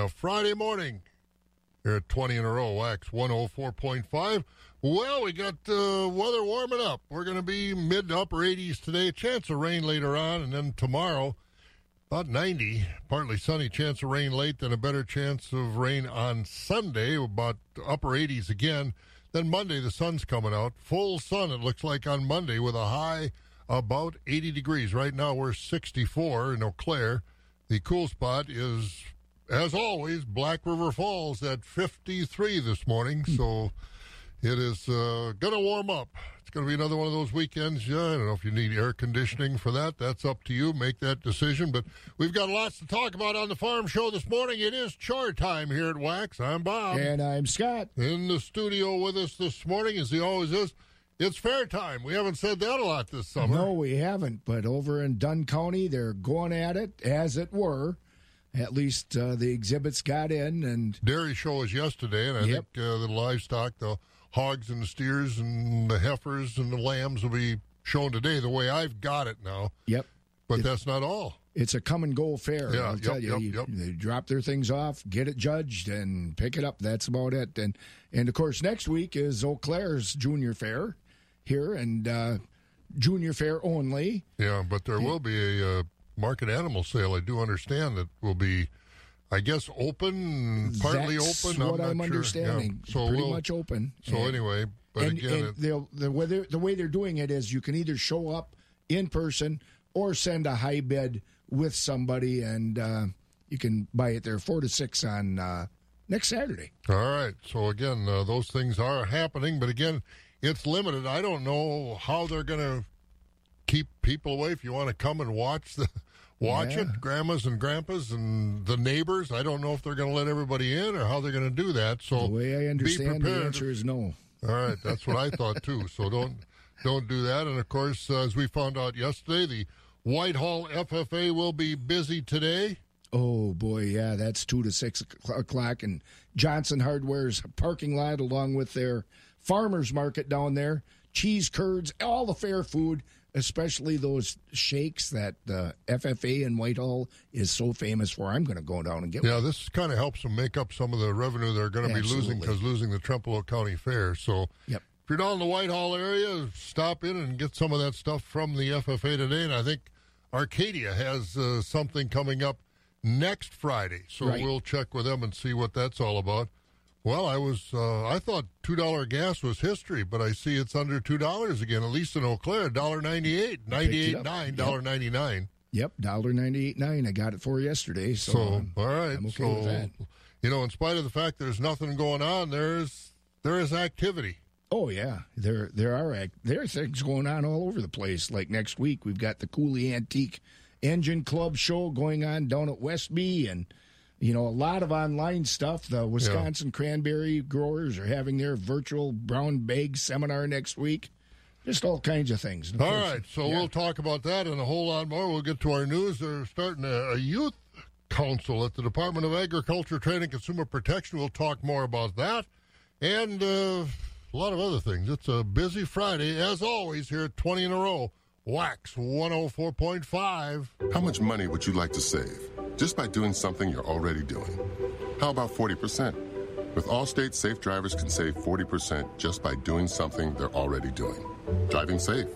A Friday morning here at 20 in a row, Wax 104.5. Well, we got uh, weather warming up. We're going to be mid to upper 80s today. Chance of rain later on, and then tomorrow, about 90. Partly sunny, chance of rain late, then a better chance of rain on Sunday, about upper 80s again. Then Monday, the sun's coming out. Full sun, it looks like on Monday, with a high about 80 degrees. Right now, we're 64 in Eau Claire. The cool spot is as always, Black River Falls at 53 this morning. Hmm. So it is uh, going to warm up. It's going to be another one of those weekends. Yeah, I don't know if you need air conditioning for that. That's up to you. Make that decision. But we've got lots to talk about on the farm show this morning. It is chore time here at Wax. I'm Bob. And I'm Scott. In the studio with us this morning, as he always is, it's fair time. We haven't said that a lot this summer. No, we haven't. But over in Dunn County, they're going at it, as it were. At least uh, the exhibits got in, and dairy show was yesterday, and I Yep. think uh, the livestock, the hogs and the steers and the heifers and the lambs will be shown today the way I've got it now. yep, But that's not all. it's a come and go fair. Yeah, I'll tell yep, you, yep, you yep. they drop their things off, get it judged, and pick it up. That's about it. And and of course, next week is Eau Claire's Junior Fair here, and uh, Junior Fair only. Yeah, but there will be a uh, market animal sale. I do understand that will be, I guess, open, partly That's open. what I'm, I'm not sure. understanding. Yeah. So Pretty we'll, much open. So And- anyway, but and, again, and it, they'll, the way they're, the way they're doing it is you can either show up in person or send a high bid with somebody, and uh, you can buy it there four to six on uh, next Saturday. All right. So again, uh, those things are happening, but again, it's limited. I don't know how they're going to keep people away. If you want to come and watch the watch Yeah. it, grandmas and grandpas and the neighbors, I don't know if they're going to let everybody in or how they're going to do that. So The way I understand, the answer is no. all right, that's what I thought too. So don't don't do that. And of course, uh, as we found out yesterday, the Whitehall FFA will be busy today. Oh boy, yeah, that's two to six o'clock, and Johnson Hardware's parking lot, along with their farmers market down there, cheese curds, all the fair food, especially those shakes that the FFA in Whitehall is so famous for. I'm going to go down and get Yeah, one. this kind of helps them make up some of the revenue they're going to be losing because losing the Trempealeau County Fair. So Yep. if you're down in the Whitehall area, stop in and get some of that stuff from the FFA today. And I think Arcadia has uh, something coming up next Friday, so Right. we'll check with them and see what that's all about. Well, I was uh, I thought two dollar gas was history, but I see it's under two dollars again. At least in Eau Claire, dollar ninety eight, ninety eight nine, Yep. dollar ninety nine. Yep, dollar ninety eight nine. I got it for yesterday. So, So, um, all right. I'm okay so, with that. you know, in spite of the fact there's nothing going on, there's there is activity. Oh yeah, there there are act- there are things going on all over the place. Like next week, we've got the Coulee Antique Engine Club show going on down at Westby, and you know a lot of online stuff. The Wisconsin cranberry growers are having their virtual brown bag seminar next week. Just all kinds of things. All right. So yeah. we'll talk about that and a whole lot more. We'll get to our news. They're starting a, a youth council at the Department of Agriculture, Trade, and Consumer Protection. We'll talk more about that and uh, a lot of other things. It's a busy Friday, as always, here at 20 in a row. Wax 104.5. How much money would you like to save just by doing something you're already doing? How about 40%? With Allstate, safe drivers can save 40% just by doing something they're already doing. Driving safe.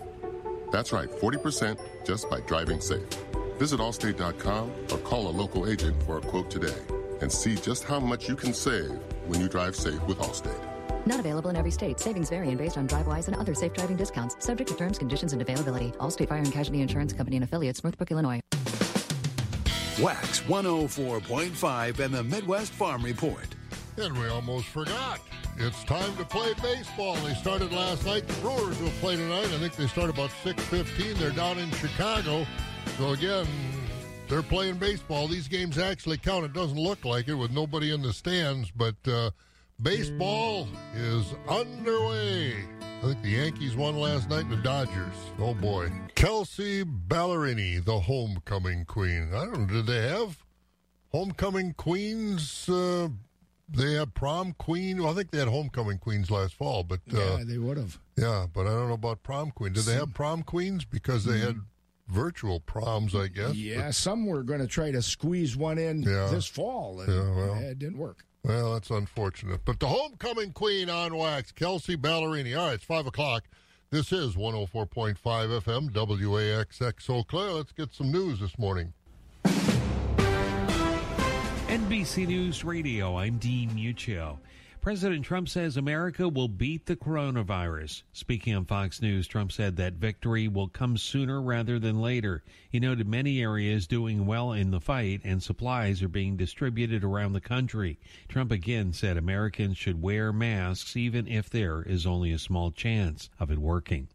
That's right, 40% just by driving safe. Visit allstate.com or call a local agent for a quote today and see just how much you can save when you drive safe with Allstate. Not available in every state. Savings vary and based on DriveWise and other safe driving discounts. Subject to terms, conditions, and availability. Allstate Fire and Casualty Insurance Company and affiliates, Northbrook, Illinois. Wax 104.5 and the Midwest Farm Report. And we almost forgot. It's time to play baseball. They started last night. The Brewers will play tonight. I think they start about 6.15. They're down in Chicago. So, again, they're playing baseball. These games actually count. It doesn't look like it with nobody in the stands, but uh, baseball is underway. I think the Yankees won last night and the Dodgers. Oh, boy. Kelsey Ballerini, the homecoming queen. I don't know, did they have homecoming queens? Uh, they had prom queen. Well, I think they had homecoming queens last fall, but uh, yeah, they would have. yeah, but I don't know about prom queen. Did they have prom queens because they had virtual proms, I guess. Yeah, some were going to try to squeeze one in Yeah. this fall, and Yeah, well. it didn't work. Well, that's unfortunate. But the homecoming queen on wax, Kelsey Ballerini. All right, it's 5 o'clock. This is 104.5 FM, WAXX Eau Claire. Let's get some news this morning. NBC News Radio, I'm Dean Muccio. President Trump says America will beat the coronavirus. Speaking on Fox News, Trump said that victory will come sooner rather than later. He noted many areas doing well in the fight and supplies are being distributed around the country. Trump again said Americans should wear masks even if there is only a small chance of it working.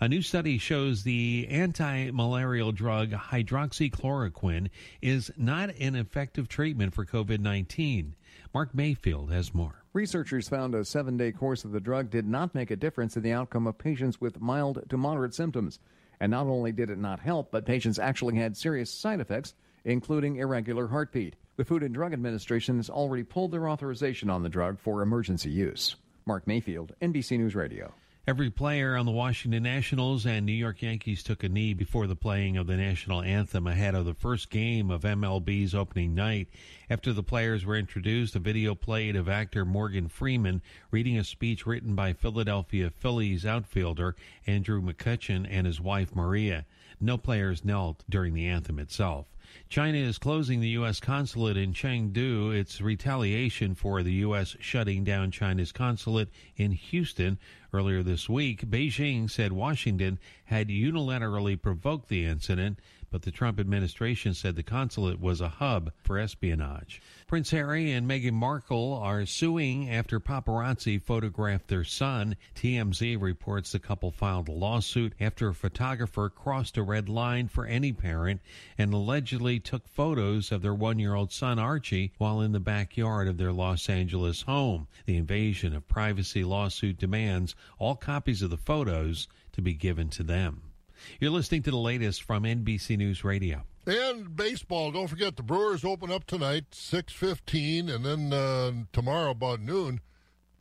A new study shows the anti-malarial drug hydroxychloroquine is not an effective treatment for COVID-19. Mark Mayfield has more. Researchers found a seven day course of the drug did not make a difference in the outcome of patients with mild to moderate symptoms. And not only did it not help, but patients actually had serious side effects, including irregular heartbeat. The Food and Drug Administration has already pulled their authorization on the drug for emergency use. Mark Mayfield, NBC News Radio. Every player on the Washington Nationals and New York Yankees took a knee before the playing of the national anthem ahead of the first game of MLB's opening night. After the players were introduced, a video played of actor Morgan Freeman reading a speech written by Philadelphia Phillies outfielder Andrew McCutchen and his wife Maria. No players knelt during the anthem itself. China is closing the U.S. consulate in Chengdu. It's retaliation for the U.S. shutting down China's consulate in Houston. Earlier this week, Beijing said Washington had unilaterally provoked the incident, but the Trump administration said the consulate was a hub for espionage. Prince Harry and Meghan Markle are suing after paparazzi photographed their son. TMZ reports the couple filed a lawsuit after a photographer crossed a red line for any parent and allegedly took photos of their one year old son Archie while in the backyard of their Los Angeles home. The invasion of privacy lawsuit demands all copies of the photos to be given to them. You're listening to the latest from NBC News Radio. And baseball, don't forget the Brewers open up tonight, 6.15, and then uh, tomorrow about noon,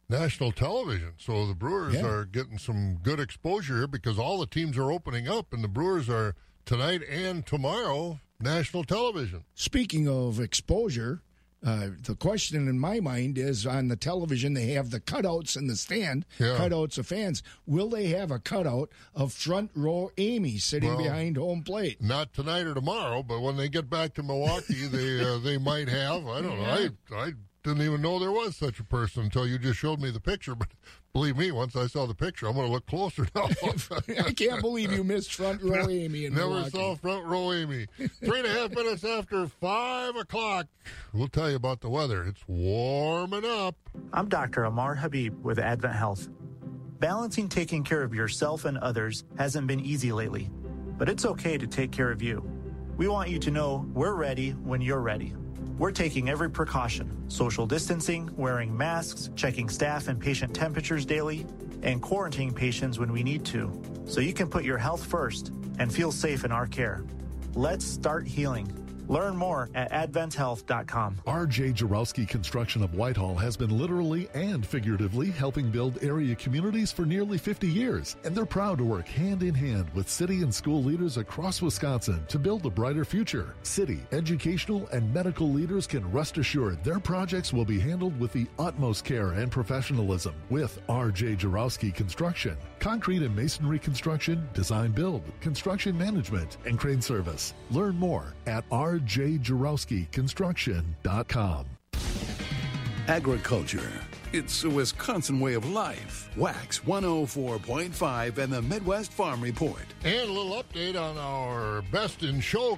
national television. So the Brewers Yeah. are getting some good exposure here because all the teams are opening up, and the Brewers are tonight and tomorrow national television. Speaking of exposure, uh, the question in my mind is on the television they have the cutouts in the stand, Yeah. cutouts of fans. Will they have a cutout of front row Amy sitting Well, behind home plate? Not tonight or tomorrow, but when they get back to Milwaukee, they uh, they might have. I don't know. I I didn't even know there was such a person until you just showed me the picture. But believe me, once I saw the picture, I'm going to look closer now. I can't believe you missed front row Amy in Never Milwaukee. saw front row Amy. Three and a half minutes after five o'clock. We'll tell you about the weather. It's warming up. I'm Dr. Amar Habib with Advent Health. Balancing taking care of yourself and others hasn't been easy lately, but it's okay to take care of you. We want you to know we're ready when you're ready. We're taking every precaution social distancing, wearing masks, checking staff and patient temperatures daily, and quarantining patients when we need to, so you can put your health first and feel safe in our care. Let's start healing. Learn more at adventhealth.com. RJ Jurowski Construction of Whitehall has been literally and figuratively helping build area communities for nearly 50 years, and they're proud to work hand in hand with city and school leaders across Wisconsin to build a brighter future. City, educational, and medical leaders can rest assured their projects will be handled with the utmost care and professionalism with RJ Jurowski Construction. Concrete and masonry construction, design build, construction management, and crane service. Learn more at rjjurowskiconstruction.com. Agriculture. It's a Wisconsin way of life. Wax 104.5 and the Midwest Farm Report. And a little update on our Best in Show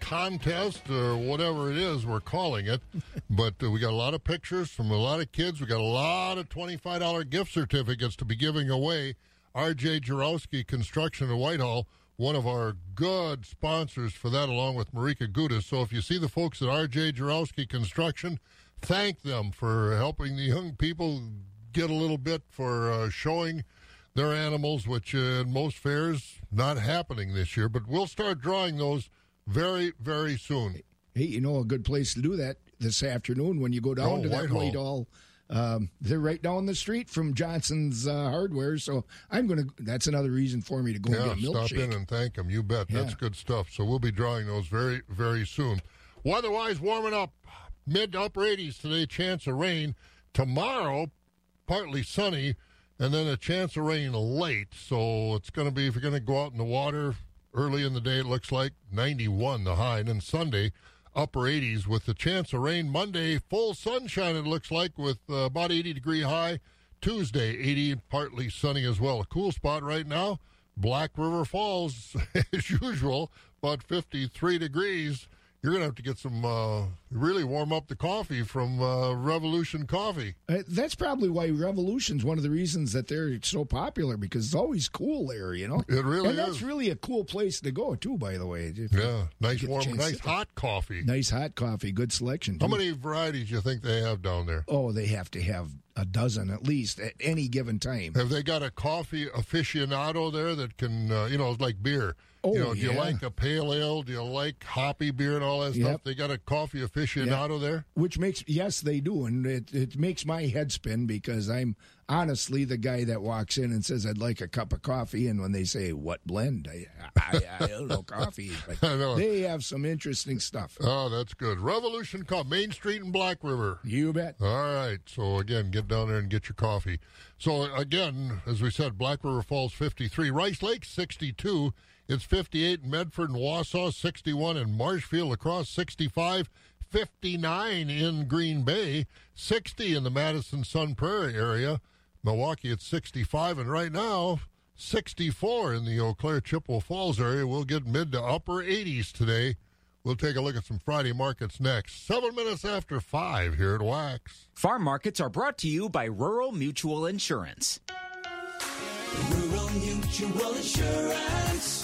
contest or whatever it is we're calling it. but uh, we got a lot of pictures from a lot of kids. We got a lot of $25 gift certificates to be giving away. RJ Jurowski Construction in Whitehall, one of our good sponsors for that, along with Marika Gudis. So if you see the folks at RJ Jurowski Construction, thank them for helping the young people get a little bit for uh, showing their animals, which uh, in most fairs not happening this year. But we'll start drawing those very, very soon. Hey, you know a good place to do that this afternoon when you go down Oh, to that Whitehall. Whitehall Um, they're right down the street from Johnson's uh, Hardware, so I'm going to. That's another reason for me to go yeah, and get a milkshake. stop in and thank them. You bet. Yeah. That's good stuff. So we'll be drawing those very, very soon. Weather-wise, warming up, mid to upper 80s today. Chance of rain tomorrow. Partly sunny, and then a chance of rain late. So it's going to be if you're going to go out in the water early in the day. It looks like 91 the high, and then Sunday upper 80s with the chance of rain. Monday full sunshine. It looks like with uh, about 80 degree high. Tuesday 80 and partly sunny as well. A cool spot right now. Black River Falls, as usual, about 53 degrees. You're going to have to get some, uh, really warm up the coffee from uh, Revolution Coffee. Uh, that's probably why Revolution's one of the reasons that they're so popular because it's always cool there, you know. It really and that's is. really a cool place to go too. By the way, Yeah, nice you get a warm, nice hot coffee. nice hot coffee, good selection. How many varieties do you think they have down there? Oh, they have to have a dozen at least at any given time. Have they got a coffee aficionado there that can, uh, you know, it's like beer? Oh, you know, do you like a pale ale? Do you like hoppy beer and all that stuff? They got a coffee aficionado there. Which makes yes, they do, and it it makes my head spin because I'm honestly the guy that walks in and says I'd like a cup of coffee, and when they say what blend, I I, I don't know coffee, know. they have some interesting stuff. Oh, that's good. Revolution Coffee, Main Street and Black River. You bet. All right. So again, get down there and get your coffee. So again, as we said, Black River Falls 53, Rice Lake 62. It's 58 in Medford and Wausau, 61 in Marshfield, across 65, 59 in Green Bay, 60 in the Madison Sun Prairie area. Milwaukee at 65, and right now 64 in the Eau Claire Chippewa Falls area. We'll get mid to upper 80s today. We'll take a look at some Friday markets next. Seven minutes after five here at Wax. Farm markets are brought to you by Rural Mutual Insurance. Rural Mutual Insurance,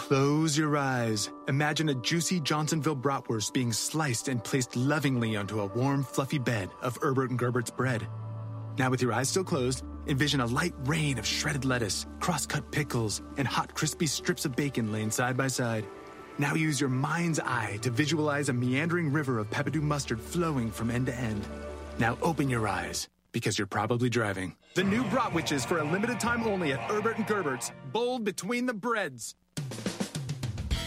Close your eyes. Imagine a juicy Johnsonville bratwurst being sliced and placed lovingly onto a warm, fluffy bed of Erbert and Gerbert's bread. Now, with your eyes still closed, envision a light rain of shredded lettuce, cross-cut pickles, and hot, crispy strips of bacon laying side by side. Now use your mind's eye to visualize a meandering river of Peppadew mustard flowing from end to end. Now open your eyes, because you're probably driving. The new bratwitches for a limited time only at Erbert and Gerbert's. Bold between the breads.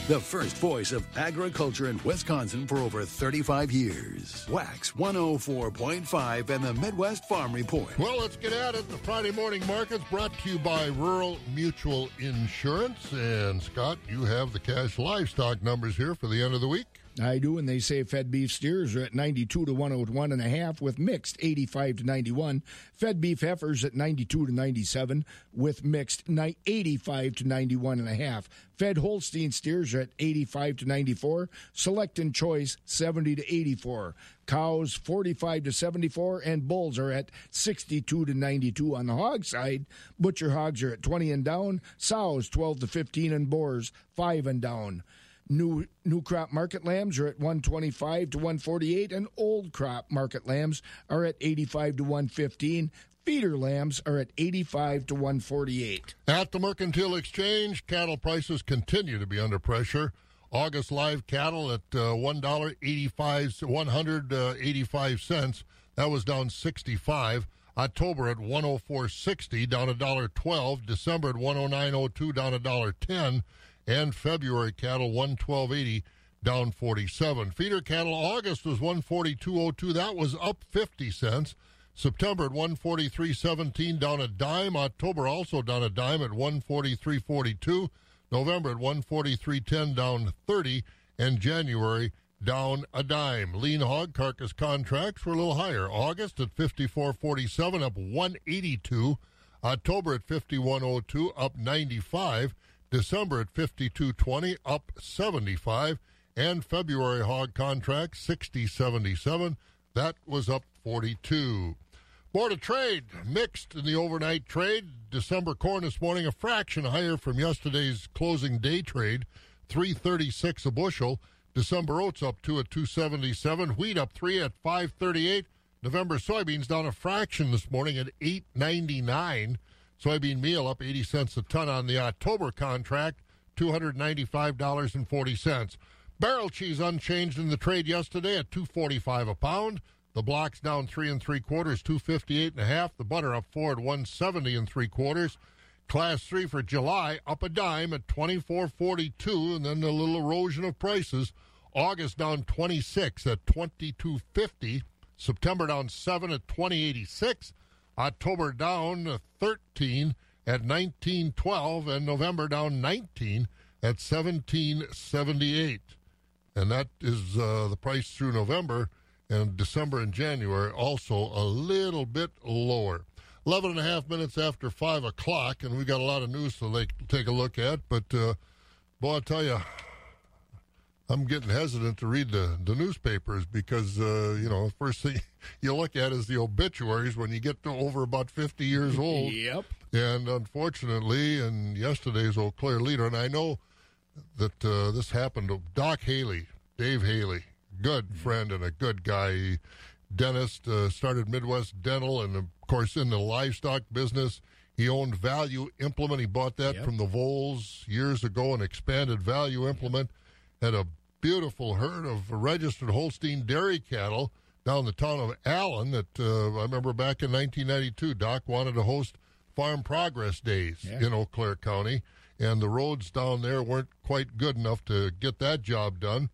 The first voice of agriculture in Wisconsin for over 35 years. Wax 104.5 and the Midwest Farm Report. Well, let's get at it. The Friday morning markets brought to you by Rural Mutual Insurance. And Scott, you have the cash livestock numbers here for the end of the week. I do, and they say fed beef steers are at 92 to 101 and a half with mixed 85 to 91. Fed beef heifers at 92 to 97 with mixed 85 to 91 and a half. Fed Holstein steers are at 85 to 94. Select and choice 70 to 84. Cows 45 to 74 and bulls are at 62 to 92 on the hog side. Butcher hogs are at 20 and down. Sows 12 to 15 and boars 5 and down. New new crop market lambs are at 125 to 148 and old crop market lambs are at 85 to 115. Feeder lambs are at 85 to 148. At the Mercantile Exchange, cattle prices continue to be under pressure. August live cattle at uh, one dollar eighty five one hundred eighty five cents. That was down sixty five. October at one hundred four sixty, down a dollar twelve. December at one hundred nine oh two, down a dollar ten. And February cattle one twelve eighty, down forty seven. Feeder cattle August was one forty two oh two. That was up fifty cents. September at 143.17 down a dime. October also down a dime at 143.42. November at 143.10 down 30. And January down a dime. Lean hog carcass contracts were a little higher. August at 54.47 up 182. October at 51.02 up 95. December at 52.20 up 75. And February hog contract 60.77. That was up 42. Board of Trade mixed in the overnight trade. December corn this morning a fraction higher from yesterday's closing day trade, 336 a bushel. December oats up two at 277, wheat up three at 538. November soybeans down a fraction this morning at 899. Soybean meal up 80 cents a ton on the October contract, $295.40. Barrel cheese unchanged in the trade yesterday at 245 a pound. The blocks down three and three quarters, 258 and a half. The butter up four at 170 and three quarters. Class three for July up a dime at 24.42, and then a little erosion of prices. August down 26 at 22.50. September down seven at 20.86. October down 13 at 19.12, and November down 19 at 17.78. And that is uh, the price through November and December and January also a little bit lower. 11 and a half minutes after 5 o'clock, and we got a lot of news to like, take a look at. But, uh, boy, I tell you, I'm getting hesitant to read the, the newspapers because, uh, you know, first thing you look at is the obituaries when you get to over about 50 years old. Yep. And unfortunately, in yesterday's Eau Claire leader, and I know that uh, this happened to Doc Haley, Dave Haley, good friend and a good guy. Dentist, uh, started Midwest Dental, and of course, in the livestock business. He owned Value Implement. He bought that Yep. from the Voles years ago and expanded Value Implement. Had a beautiful herd of registered Holstein dairy cattle down the town of Allen that uh, I remember back in 1992. Doc wanted to host Farm Progress Days Yeah. in Eau Claire County, and the roads down there weren't quite good enough to get that job done.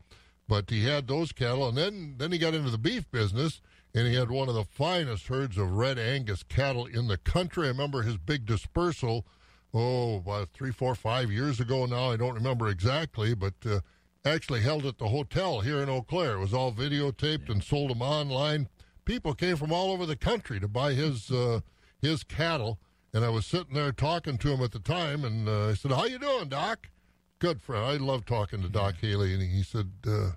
But he had those cattle, and then then he got into the beef business, and he had one of the finest herds of red Angus cattle in the country. I remember his big dispersal, oh, about three, four, five years ago now. I don't remember exactly, but uh, actually held at the hotel here in Eau Claire. It was all videotaped and sold them online. People came from all over the country to buy his uh, his cattle, and I was sitting there talking to him at the time, and uh, I said, "How you doing, Doc?" Good friend. I love talking to Doc Haley, and he said, uh,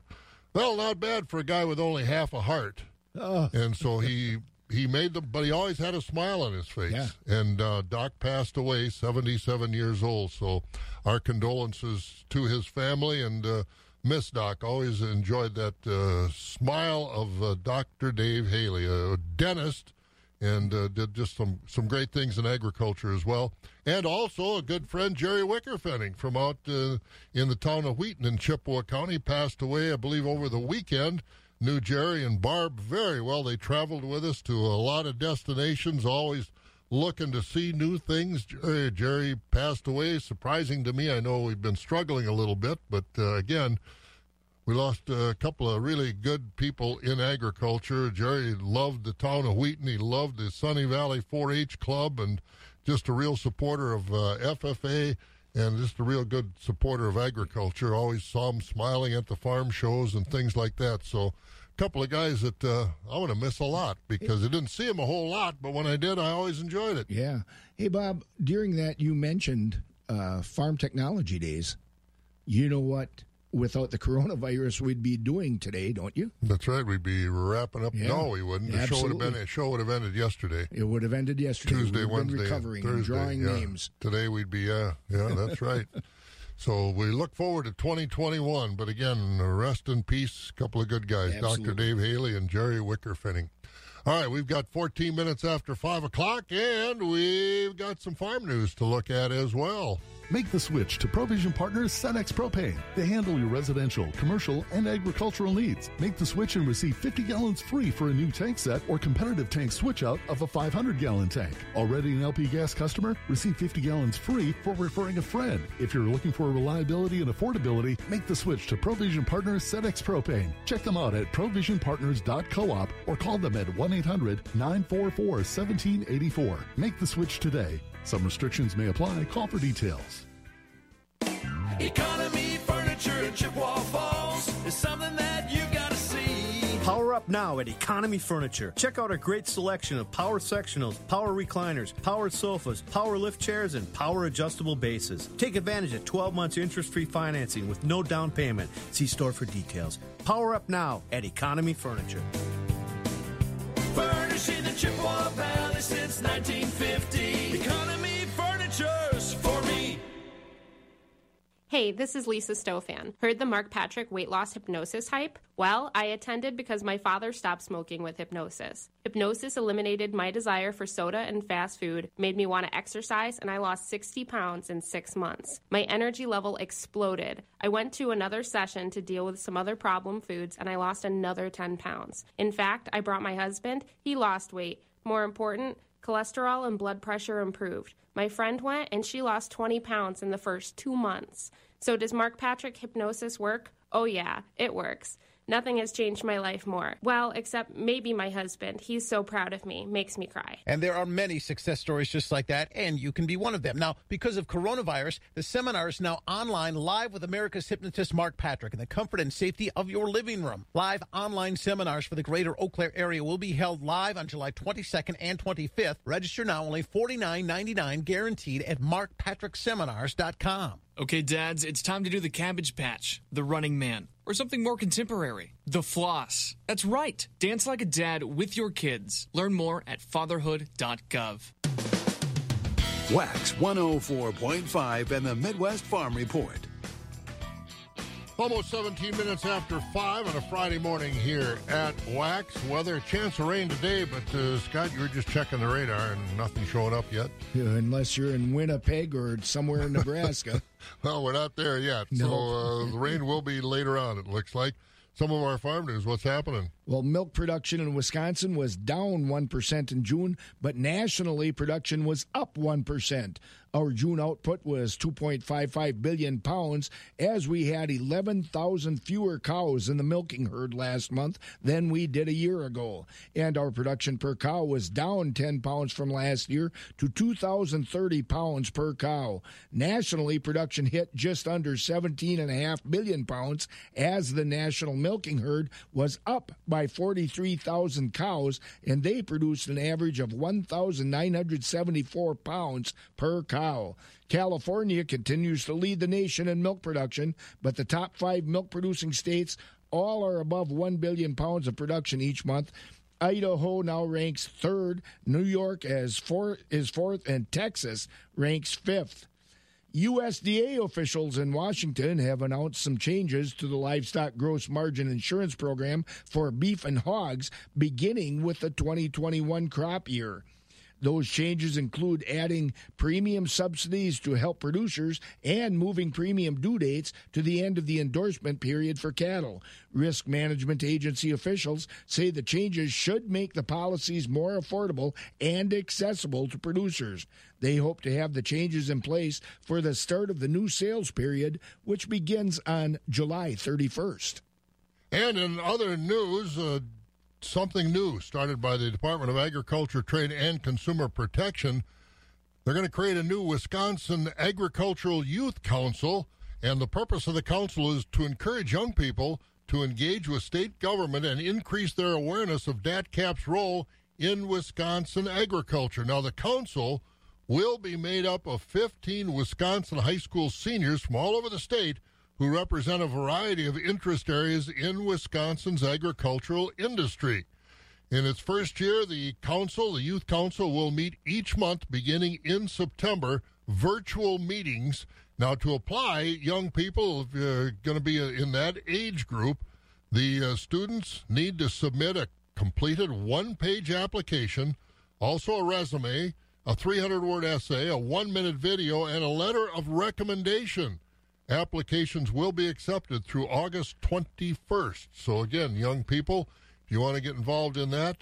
"Well, not bad for a guy with only half a heart." Oh. And so he he made them, but he always had a smile on his face. Yeah. And uh, Doc passed away, seventy-seven years old. So our condolences to his family and uh, Miss Doc. Always enjoyed that uh, smile of uh, Doctor Dave Haley, a dentist and uh, did just some, some great things in agriculture as well. And also a good friend, Jerry Wickerfenning, from out uh, in the town of Wheaton in Chippewa County, passed away, I believe, over the weekend. Knew Jerry and Barb very well. They traveled with us to a lot of destinations, always looking to see new things. Jerry, Jerry passed away, surprising to me. I know we've been struggling a little bit, but uh, again, we lost a couple of really good people in agriculture. Jerry loved the town of Wheaton. He loved the Sunny Valley 4-H Club and just a real supporter of uh, FFA and just a real good supporter of agriculture. Always saw him smiling at the farm shows and things like that. So a couple of guys that uh, I'm going to miss a lot because I didn't see him a whole lot, but when I did, I always enjoyed it. Yeah. Hey, Bob, during that, you mentioned uh, Farm Technology Days. You know what? Without the coronavirus, we'd be doing today, don't you? That's right. We'd be wrapping up. Yeah. No, we wouldn't. The show would have been. Absolutely. The show would have ended yesterday. It would have ended yesterday. Tuesday, been Wednesday, and recovering and Thursday, drawing yeah. names. Today we'd be, yeah, yeah, that's right. So we look forward to 2021. But again, rest in peace. A couple of good guys, Dr. Dave Haley and Jerry Wickerfinning. All right, we've got 14 minutes after 5 o'clock, and we've got some farm news to look at as well. Make the switch to Provision Partners Cenex Propane. They handle your residential, commercial, and agricultural needs. Make the switch and receive 50 gallons free for a new tank set or competitive tank switch out of a 500 gallon tank. Already an LP gas customer? Receive 50 gallons free for referring a friend. If you're looking for reliability and affordability, make the switch to Provision Partners Cenex Propane. Check them out at provisionpartners.coop or call them at 1 800 944 1784. Make the switch today. Some restrictions may apply. Call for details. Economy furniture in Chippewa Falls is something that you've got to see. Power up now at Economy Furniture. Check out our great selection of power sectionals, power recliners, power sofas, power lift chairs, and power adjustable bases. Take advantage of 12 months interest free financing with no down payment. See store for details. Power up now at Economy Furniture. Furnishing the Chippewa Valley since 1950. Economy For me. Hey, this is Lisa Stofan. Heard the Mark Patrick weight loss hypnosis hype? Well, I attended because my father stopped smoking with hypnosis. Hypnosis eliminated my desire for soda and fast food, made me want to exercise, and I lost 60 pounds in six months. My energy level exploded. I went to another session to deal with some other problem foods, and I lost another 10 pounds. In fact, I brought my husband, he lost weight. More important, cholesterol and blood pressure improved. My friend went and she lost 20 pounds in the first two months. So, does Mark Patrick hypnosis work? Oh, yeah, it works. Nothing has changed my life more. Well, except maybe my husband. He's so proud of me, makes me cry. And there are many success stories just like that, and you can be one of them. Now, because of coronavirus, the seminar is now online live with America's hypnotist Mark Patrick in the comfort and safety of your living room. Live online seminars for the greater Eau Claire area will be held live on July 22nd and 25th. Register now only $49.99 guaranteed at markpatrickseminars.com. Okay, dads, it's time to do the Cabbage Patch, the Running Man, or something more contemporary, the Floss. That's right. Dance like a dad with your kids. Learn more at fatherhood.gov. Wax 104.5 and the Midwest Farm Report. Almost 17 minutes after 5 on a Friday morning here at Wax. Weather, chance of rain today, but uh, Scott, you were just checking the radar and nothing showing up yet. Yeah, unless you're in Winnipeg or somewhere in Nebraska. well, we're not there yet. No. So uh, the rain will be later on, it looks like. Some of our farm news, what's happening? Well, milk production in Wisconsin was down 1% in June, but nationally production was up 1%. Our June output was 2.55 billion pounds as we had 11,000 fewer cows in the milking herd last month than we did a year ago. And our production per cow was down 10 pounds from last year to 2,030 pounds per cow. Nationally, production hit just under 17.5 billion pounds as the national milking herd was up by 43,000 cows and they produced an average of 1,974 pounds per cow. California continues to lead the nation in milk production, but the top five milk producing states all are above 1 billion pounds of production each month. Idaho now ranks third, New York as four, is fourth, and Texas ranks fifth. USDA officials in Washington have announced some changes to the livestock gross margin insurance program for beef and hogs beginning with the 2021 crop year. Those changes include adding premium subsidies to help producers and moving premium due dates to the end of the endorsement period for cattle. Risk Management Agency officials say the changes should make the policies more affordable and accessible to producers. They hope to have the changes in place for the start of the new sales period, which begins on July 31st. And in other news, uh, something new started by the Department of Agriculture, Trade, and Consumer Protection. They're going to create a new Wisconsin Agricultural Youth Council, and the purpose of the council is to encourage young people to engage with state government and increase their awareness of DATCAP's role in Wisconsin agriculture. Now, the council will be made up of 15 Wisconsin high school seniors from all over the state who represent a variety of interest areas in Wisconsin's agricultural industry. In its first year, the council, the youth council, will meet each month beginning in September, virtual meetings. Now, to apply, young people if you're going to be in that age group, the uh, students need to submit a completed one page application, also a resume, a 300 word essay, a one minute video, and a letter of recommendation. Applications will be accepted through August 21st. So, again, young people, if you want to get involved in that,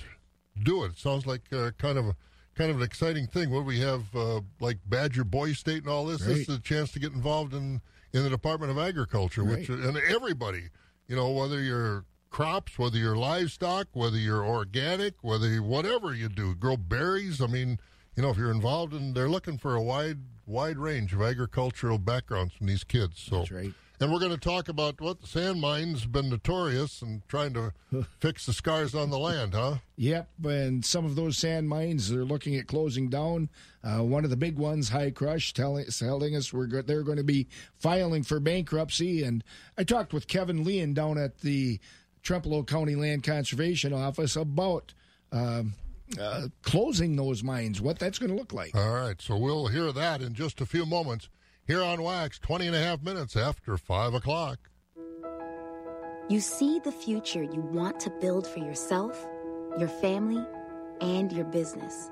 do it. It sounds like uh, kind of a kind of an exciting thing. What we have, uh, like Badger Boy State and all this, Right. this is a chance to get involved in in the Department of Agriculture, which and everybody, you know, whether you're crops, whether you're livestock, whether you're organic, whether you, whatever you do, grow berries. I mean, you know, if you're involved in, they're looking for a wide wide range of agricultural backgrounds from these kids. So, That's right. and we're going to talk about what the sand mines been notorious and trying to fix the scars on the land, huh? Yep, and some of those sand mines they're looking at closing down. Uh, one of the big ones, Hi-Crush, telling telling us we're go- they're going to be filing for bankruptcy. And I talked with Kevin Lien down at the Trempealeau County Land Conservation Office about um, uh, closing those mines, what that's going to look like. All right, so we'll hear that in just a few moments here on Wax, 20 and a half minutes after 5 o'clock. You see the future you want to build for yourself, your family, and your business.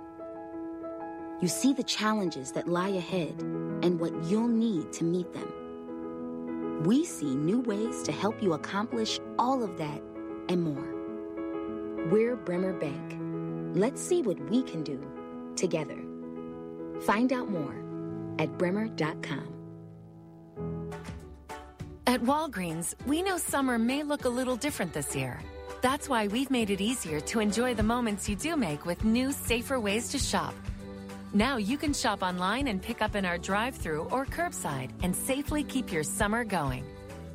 You see the challenges that lie ahead and what you'll need to meet them. We see new ways to help you accomplish all of that and more. We're Bremer Bank. Let's see what we can do together. Find out more at bremer.com. At Walgreens, we know summer may look a little different this year. That's why we've made it easier to enjoy the moments you do make with new, safer ways to shop. Now you can shop online and pick up in our drive through or curbside and safely keep your summer going.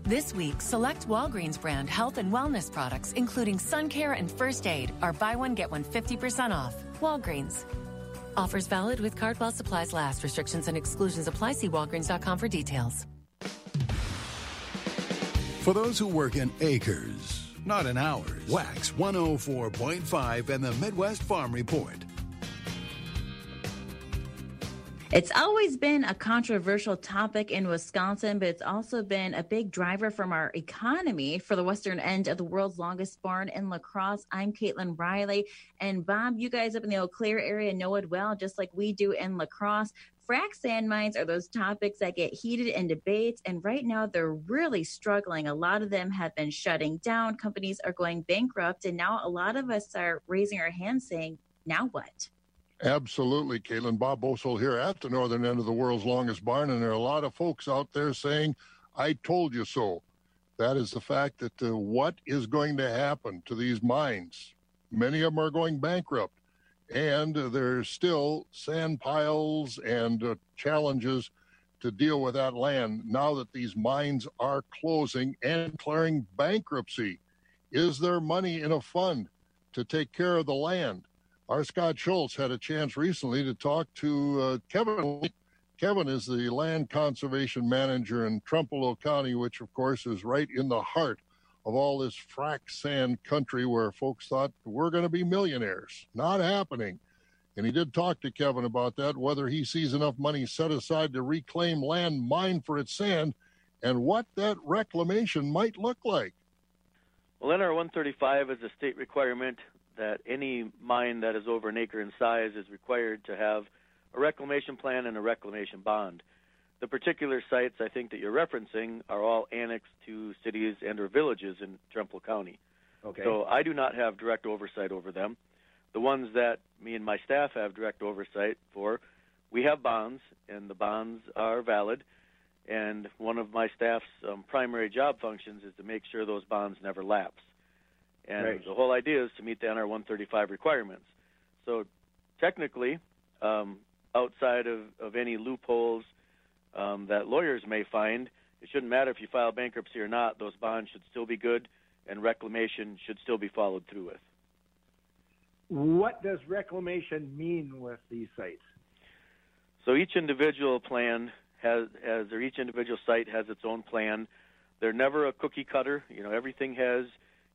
This week, select Walgreens brand health and wellness products, including sun care and first aid, are buy one, get one 50% off. Walgreens. Offers valid with card while supplies last. Restrictions and exclusions apply. See walgreens.com for details. For those who work in acres, not in hours, Wax 104.5 and the Midwest Farm Report. It's always been a controversial topic in Wisconsin, but it's also been a big driver from our economy for the western end of the world's longest barn in La Crosse. I'm Caitlin Riley. And Bob, you guys up in the Eau Claire area know it well, just like we do in La Crosse. Frac sand mines are those topics that get heated in debates, and right now they're really struggling. A lot of them have been shutting down, companies are going bankrupt, and now a lot of us are raising our hands saying, now what? Absolutely, Caitlin. Bob Bosold here at the northern end of the world's longest barn, and there are a lot of folks out there saying, I told you so. That is the fact that uh, what is going to happen to these mines? Many of them are going bankrupt, and uh, there's still sand piles and uh, challenges to deal with that land now that these mines are closing and declaring bankruptcy. Is there money in a fund to take care of the land? Our Scott Schultz had a chance recently to talk to uh, Kevin. Kevin is the land conservation manager in Trempealeau County, which, of course, is right in the heart of all this frac sand country where folks thought we're going to be millionaires. Not happening. And he did talk to Kevin about that, whether he sees enough money set aside to reclaim land mined for its sand and what that reclamation might look like. Well, NR 135 is a state requirement that any mine that is over an acre in size is required to have a reclamation plan and a reclamation bond. The particular sites I think that you're referencing are all annexed to cities and or villages in Trempealeau County. Okay. So I do not have direct oversight over them. The ones that me and my staff have direct oversight for, we have bonds, and the bonds are valid. And one of my staff's um, primary job functions is to make sure those bonds never lapse. And Right. the whole idea is to meet the NR 135 requirements. So technically, um, outside of, of any loopholes um, that lawyers may find, it shouldn't matter if you file bankruptcy or not, those bonds should still be good and reclamation should still be followed through with. What does reclamation mean with these sites? So each individual plan has, has or each individual site has its own plan. They're never a cookie cutter. You know, everything has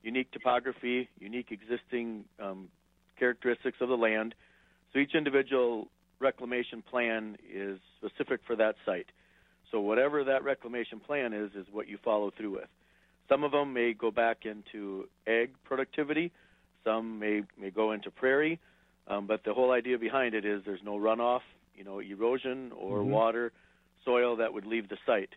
unique topography, unique existing um, characteristics of the land. So each individual reclamation plan is specific for that site. So whatever that reclamation plan is, is what you follow through with. Some of them may go back into ag productivity. Some may may go into prairie. Um, but the whole idea behind it is there's no runoff, you know, erosion or Mhm. water, soil that would leave the site.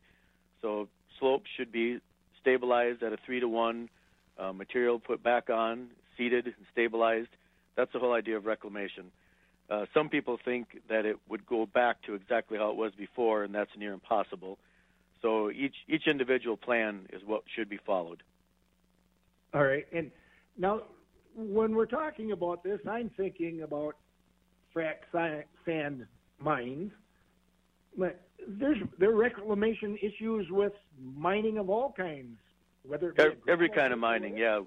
So slopes should be stabilized at a three to one, uh, material put back on, seeded and stabilized. That's the whole idea of reclamation. Uh, some people think that it would go back to exactly how it was before, and that's near impossible. So each each individual plan is what should be followed. All right. And now, when we're talking about this, I'm thinking about frac sand mines. But there's there are reclamation issues with mining of all kinds, whether Every, every kind of mining, yeah.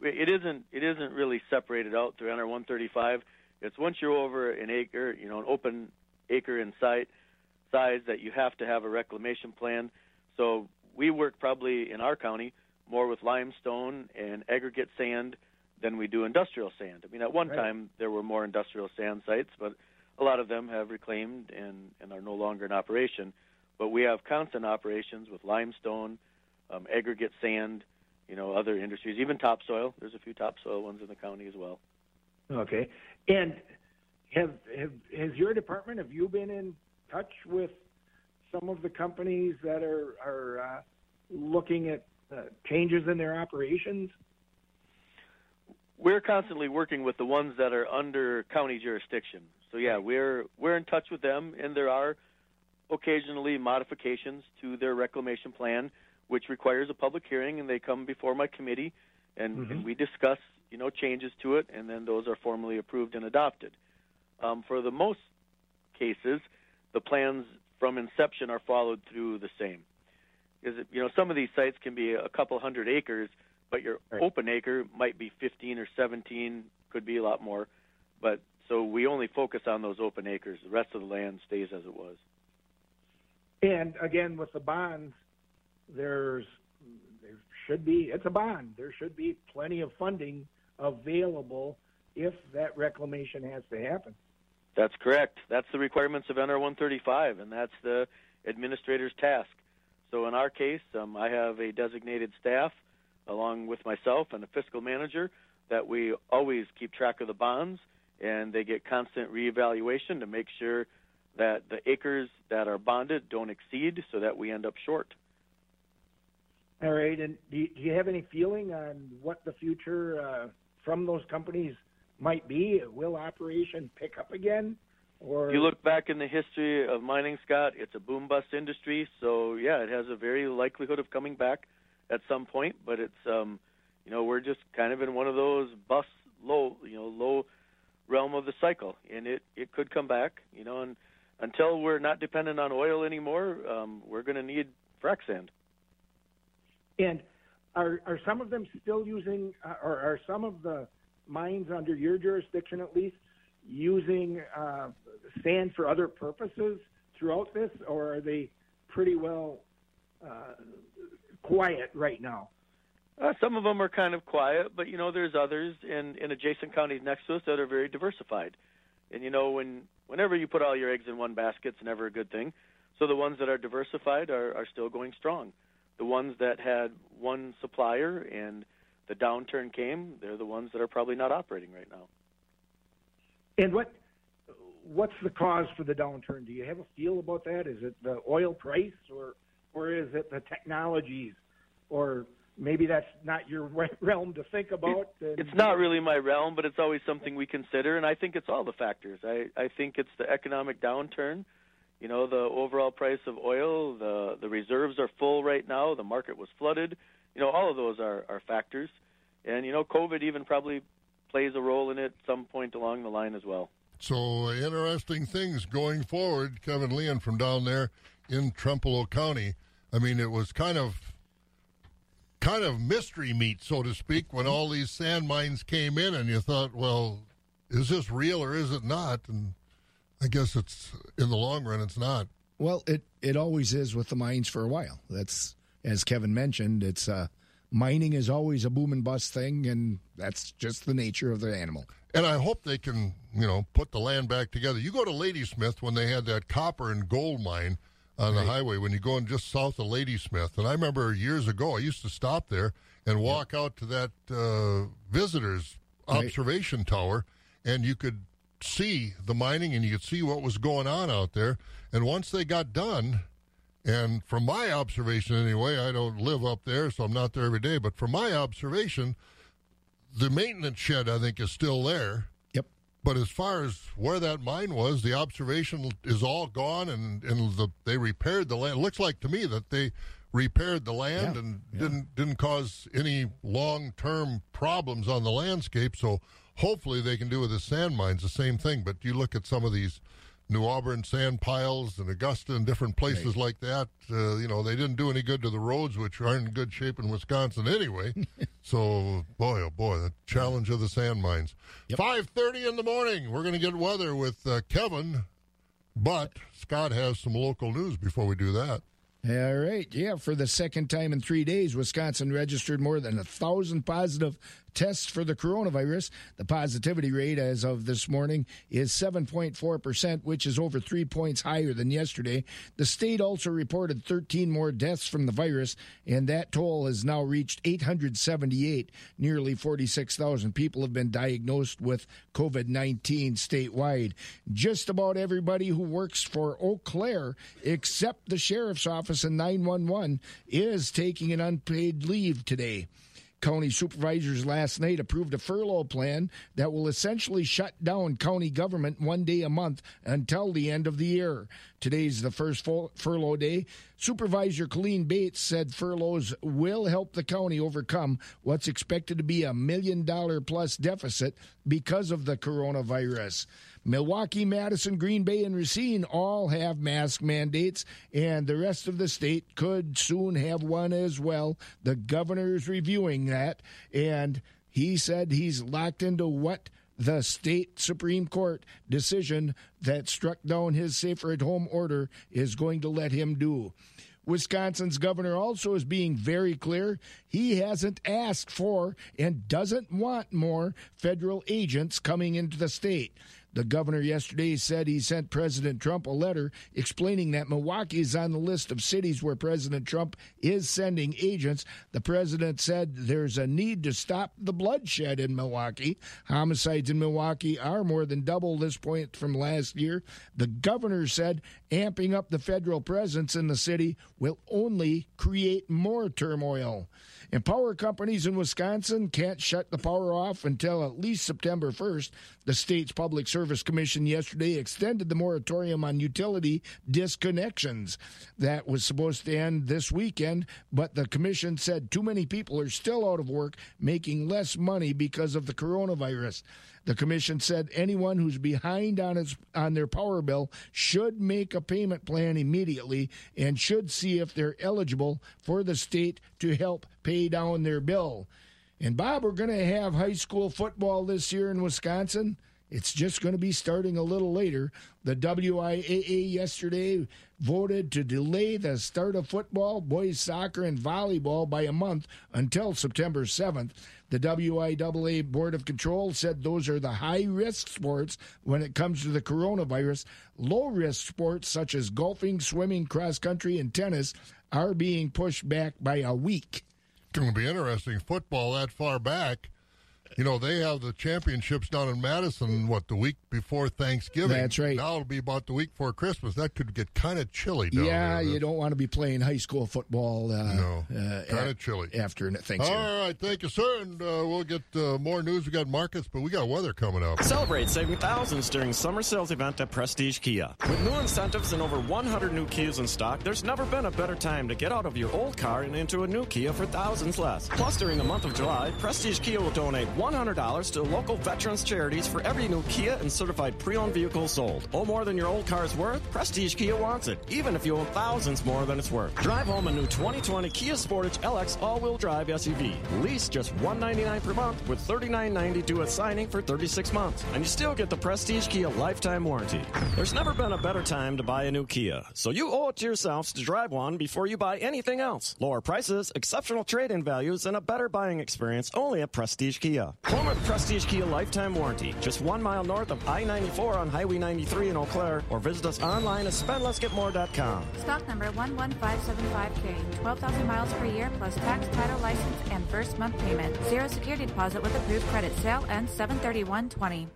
It isn't it isn't really separated out through NR 135. It's once you're over an acre, you know, an open acre in site size that you have to have a reclamation plan. So we work probably in our county more with limestone and aggregate sand than we do industrial sand. I mean, at one Right. time there were more industrial sand sites, but a lot of them have reclaimed and, and are no longer in operation. But we have constant operations with limestone, um, aggregate sand, you know, other industries, even topsoil. There's a few topsoil ones in the county as well. Okay. And have have has your department have you been in touch with some of the companies that are are uh, looking at uh, changes in their operations? We're constantly working with the ones that are under county jurisdiction. So yeah, we're we're in touch with them, and there are occasionally modifications to their reclamation plan, which requires a public hearing, and they come before my committee, and, and we discuss you know changes to it, and then those are formally approved and adopted. Um, for the most cases, the plans from inception are followed through the same. Because you know some of these sites can be a couple hundred acres, but your open acre might be 15 or 17, could be a lot more. But so we only focus on those open acres. The rest of the land stays as it was. And again, with the bonds, there's there should be it's a bond. There should be plenty of funding available if that reclamation has to happen. That's correct. That's the requirements of NR 135, and that's the administrator's task. So in our case, um, I have a designated staff along with myself and a fiscal manager that we always keep track of the bonds, and they get constant reevaluation to make sure that the acres that are bonded don't exceed so that we end up short. All right. And do you, do you have any feeling on what the future uh, from those companies might be? Will operation pick up again? Or If you look back in the history of mining, Scott, it's a boom bust industry. So yeah, it has a very likelihood of coming back at some point. But it's um, you know we're just kind of in one of those bust low you know low realm of the cycle, and it it could come back. You know, and until we're not dependent on oil anymore, um, we're going to need frac sand. And are are some of them still using, uh, or are some of the mines under your jurisdiction at least using uh, sand for other purposes throughout this, or are they pretty well uh, quiet right now? Uh, some of them are kind of quiet, but you know, there's others in, in adjacent counties next to us that are very diversified. And you know, when whenever you put all your eggs in one basket, it's never a good thing. So the ones that are diversified are, are still going strong. The ones that had one supplier and the downturn came, they're the ones that are probably not operating right now. And what what's the cause for the downturn? Do you have a feel about that? Is it the oil price, or or is it the technologies, or maybe that's not your realm to think about? and- It's not really my realm, but it's always something we consider, and I think it's all the factors. I, I think it's the economic downturn, you know, the overall price of oil, the the reserves are full right now, the market was flooded, you know, all of those are, are factors, and you know, COVID even probably plays a role in it some point along the line as well. So interesting things going forward. Kevin Lien from down there in Trempealeau County. I mean, it was kind of kind of mystery meat, so to speak, when all these sand mines came in, and you thought, well, is this real or is it not? And I guess it's in the long run, it's not. Well, it it always is with the mines for a while. That's as Kevin mentioned. It's uh, mining is always a boom and bust thing, and that's just the nature of the animal. And I hope they can, you know, put the land back together. You go to Ladysmith when they had that copper and gold mine on the highway when you go in just south of Ladysmith. And I remember years ago, I used to stop there and walk out to that uh, visitors Right. observation tower, and you could see the mining and you could see what was going on out there. And once they got done, and from my observation anyway, I don't live up there, so I'm not there every day, but from my observation, the maintenance shed I think is still there. Yep. But as far as where that mine was, the observation is all gone, and and the, they repaired the land. It looks like to me that they repaired the land Yeah, and didn't didn't cause any long term problems on the landscape. So hopefully they can do with the sand mines the same thing. But you look at some of these New Auburn sand piles and Augusta and different places like that. Uh, you know, they didn't do any good to the roads, which aren't in good shape in Wisconsin anyway. so, boy, oh boy, the challenge of the sand mines. Five thirty in the morning. We're going to get weather with uh, Kevin, but Scott has some local news before we do that. All right. Yeah, for the second time in three days, Wisconsin registered more than a thousand positive tests for the coronavirus. The positivity rate as of this morning is 7.4%, which is over three points higher than yesterday. The state also reported 13 more deaths from the virus, and that toll has now reached 878. Nearly 46,000 people have been diagnosed with COVID 19 statewide. Just about everybody who works for Eau Claire, except the sheriff's office and 911, is taking an unpaid leave today. County supervisors last night approved a furlough plan that will essentially shut down county government one day a month until the end of the year. Today's the first furlough day. Supervisor Colleen Bates said furloughs will help the county overcome what's expected to be a million dollar plus deficit because of the coronavirus. Milwaukee, Madison, Green Bay, and Racine all have mask mandates, and the rest of the state could soon have one as well. The governor is reviewing that, and he said he's locked into what the state Supreme Court decision that struck down his safer at home order is going to let him do. Wisconsin's governor also is being very clear. He hasn't asked for and doesn't want more federal agents coming into the state. The governor yesterday said he sent President Trump a letter explaining that Milwaukee is on the list of cities where President Trump is sending agents. The president said there's a need to stop the bloodshed in Milwaukee. Homicides in Milwaukee are more than double this point from last year. The governor said amping up the federal presence in the city will only create more turmoil. And power companies in Wisconsin can't shut the power off until at least September 1st. The state's Public Service Commission yesterday extended the moratorium on utility disconnections. That was supposed to end this weekend, but the commission said too many people are still out of work, making less money because of the coronavirus. The commission said anyone who's behind on his on their power bill should make a payment plan immediately and should see if they're eligible for the state to help pay down their bill. And Bob, we're going to have high school football this year in Wisconsin. It's just going to be starting a little later. The WIAA yesterday voted to delay the start of football, boys soccer, and volleyball by a month until September 7th. The WIAA Board of Control said those are the high risk sports when it comes to the coronavirus. Low risk sports such as golfing, swimming, cross country, and tennis are being pushed back by a week. It's going to be interesting. Football that far back you know, they have the championships down in Madison, what, the week before Thanksgiving? That's right. Now it'll be about the week before Christmas. That could get kind of chilly Yeah, there. you don't want to be playing high school football. Uh, no, uh, kind of chilly. After Thanksgiving. All right, thank you, sir. And uh, we'll get uh, more news. We got markets, but we got weather coming up. Celebrate saving thousands during summer sales event at Prestige Kia. With new incentives and over 100 new Kias in stock, there's never been a better time to get out of your old car and into a new Kia for thousands less. Plus, during the month of July, Prestige Kia will donate $100 to local veterans charities for every new Kia and certified pre-owned vehicle sold. Owe more than your old car's worth? Prestige Kia wants it, even if you owe thousands more than it's worth. Drive home a new 2020 Kia Sportage LX all-wheel drive SUV. Lease just 199 per month with $39.90 due at signing for 36 months. And you still get the Prestige Kia lifetime warranty. There's never been a better time to buy a new Kia. So you owe it to yourselves to drive one before you buy anything else. Lower prices, exceptional trade-in values, and a better buying experience only at Prestige Kia. Home of Prestige Prestige Kia lifetime warranty. Just one mile north of I 94 on Highway 93 in Eau Claire, or visit us online at spendlessgetmore.com. Stock number 11575K. 12,000 miles per year plus tax, title, license, and first month payment. Zero security deposit with approved credit. Sale ends 73120.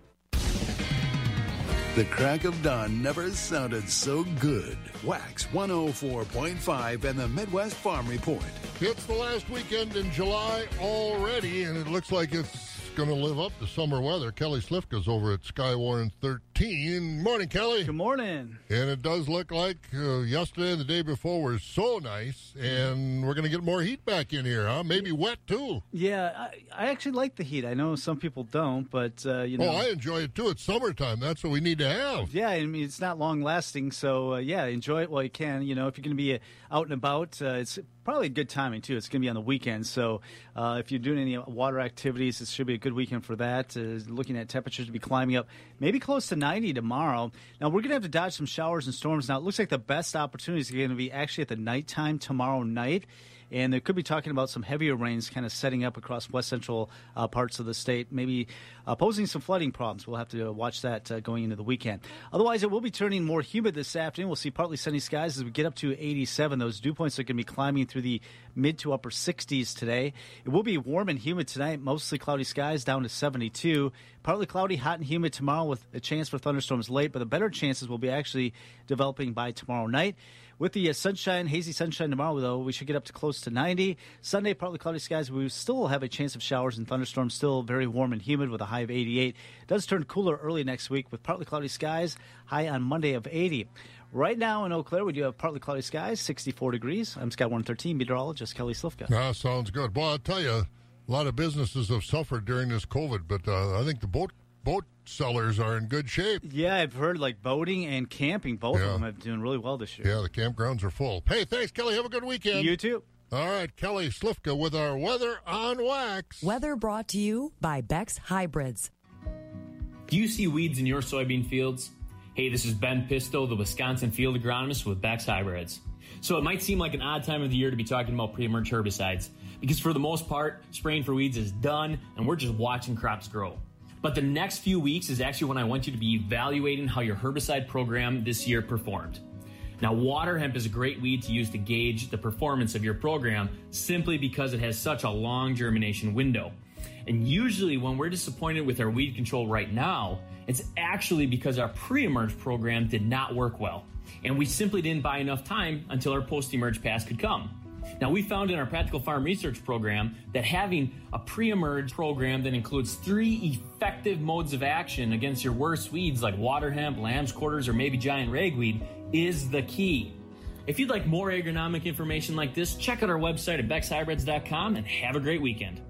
The crack of dawn never sounded so good. WAXX 104.5 and the Midwest Farm Report. It's the last weekend in July already, and it looks like it's going to live up to summer weather. Kelly Slifka's over at Skywarn 13. Morning, Kelly. Good morning. And it does look like uh, yesterday and the day before were so nice, and we're going to get more heat back in here, huh? Maybe wet too. Yeah, I, I actually like the heat. I know some people don't, but uh, you know. Oh, I enjoy it too. It's summertime. That's what we need to have. Yeah, I mean it's not long lasting, so uh, yeah, enjoy it while you can. You know, if you're going to be uh, out and about, uh, it's probably good timing too. It's going to be on the weekend, so uh, if you're doing any water activities, it should be a good weekend for that. Uh, looking at temperatures to be climbing up, maybe close to 90 tomorrow. Now we're going to have to dodge some showers and storms. Now it looks like the best opportunities are going to be actually at the nighttime tomorrow night. And there could be talking about some heavier rains kind of setting up across west central uh, parts of the state, maybe uh, posing some flooding problems. We'll have to uh, watch that uh, going into the weekend. Otherwise, it will be turning more humid this afternoon. We'll see partly sunny skies as we get up to 87. Those dew points are going to be climbing through the mid to upper 60s today. It will be warm and humid tonight, mostly cloudy skies down to 72. Partly cloudy, hot and humid tomorrow with a chance for thunderstorms late, but the better chances will be actually developing by tomorrow night. With the uh, sunshine, hazy sunshine tomorrow, though, we should get up to close to 90. Sunday, partly cloudy skies. We still have a chance of showers and thunderstorms. Still very warm and humid with a high of 88. Does turn cooler early next week with partly cloudy skies. High on Monday of 80. Right now in Eau Claire, we do have partly cloudy skies, 64 degrees. I'm Scott 113 meteorologist Kelly Slifka. Ah, sounds good. Well, I'll tell you, a lot of businesses have suffered during this COVID, but uh, I think the boat boat sellers are in good shape. Yeah, I've heard like boating and camping, both Yeah. of them have been doing really well this year. Yeah, the campgrounds are full. Hey, thanks, Kelly. Have a good weekend. You too. All right, Kelly Slifka with our weather on WAXX. Weather brought to you by Beck's Hybrids. Do you see weeds in your soybean fields? Hey, this is Ben Pisto, the Wisconsin field agronomist with Beck's Hybrids. So it might seem like an odd time of the year to be talking about pre-emerge herbicides because for the most part, spraying for weeds is done and we're just watching crops grow. But the next few weeks is actually when I want you to be evaluating how your herbicide program this year performed. Now, water hemp is a great weed to use to gauge the performance of your program simply because it has such a long germination window. And usually, when we're disappointed with our weed control right now, it's actually because our pre emerge program did not work well. And we simply didn't buy enough time until our post emerge pass could come. Now, we found in our practical farm research program that having a pre emerge program that includes three effective modes of action against your worst weeds like water hemp, lamb's quarters, or maybe giant ragweed is the key. If you'd like more agronomic information like this, check out our website at beckshybrids.com and have a great weekend.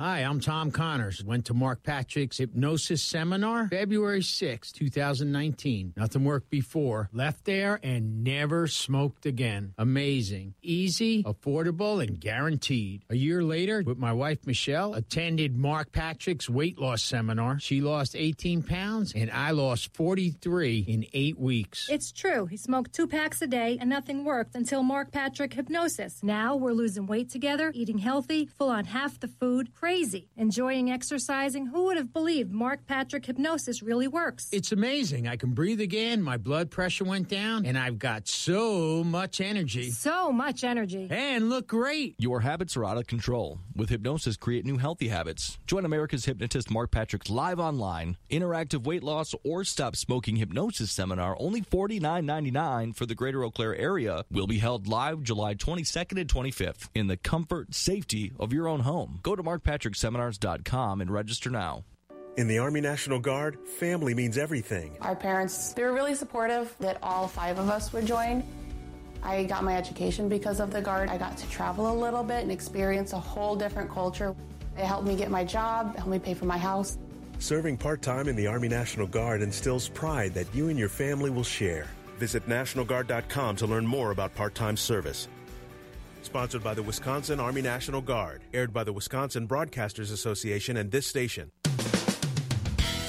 Hi, I'm Tom Connors. Went to Mark Patrick's hypnosis seminar February 6, 2019. Nothing worked before. Left there and never smoked again. Amazing. Easy, affordable, and guaranteed. A year later, with my wife Michelle, attended Mark Patrick's weight loss seminar. She lost 18 pounds and I lost 43 in eight weeks. It's true. He smoked two packs a day and nothing worked until Mark Patrick hypnosis. Now we're losing weight together, eating healthy, full on half the food, crazy, enjoying exercising. Who would have believed Mark Patrick hypnosis really works? It's amazing. I can breathe again. My blood pressure went down, and I've got so much energy. So much energy. And look great. Your habits are out of control. With hypnosis, create new healthy habits. Join America's hypnotist Mark Patrick's live online, interactive weight loss, or stop smoking hypnosis seminar, only $49.99 for the greater Eau Claire area, will be held live July 22nd and 25th in the comfort, safety of your own home. Go to markpatrickseminars.com and register now. In the Army National Guard, family means everything. Our parents, they were really supportive that all five of us would join. I got my education because of the Guard. I got to travel a little bit and experience a whole different culture. It helped me get my job, helped me pay for my house. Serving part time in the Army National Guard instills pride that you and your family will share. Visit NationalGuard.com to learn more about part time service. Sponsored by the Wisconsin Army National Guard, aired by the Wisconsin Broadcasters Association and this station.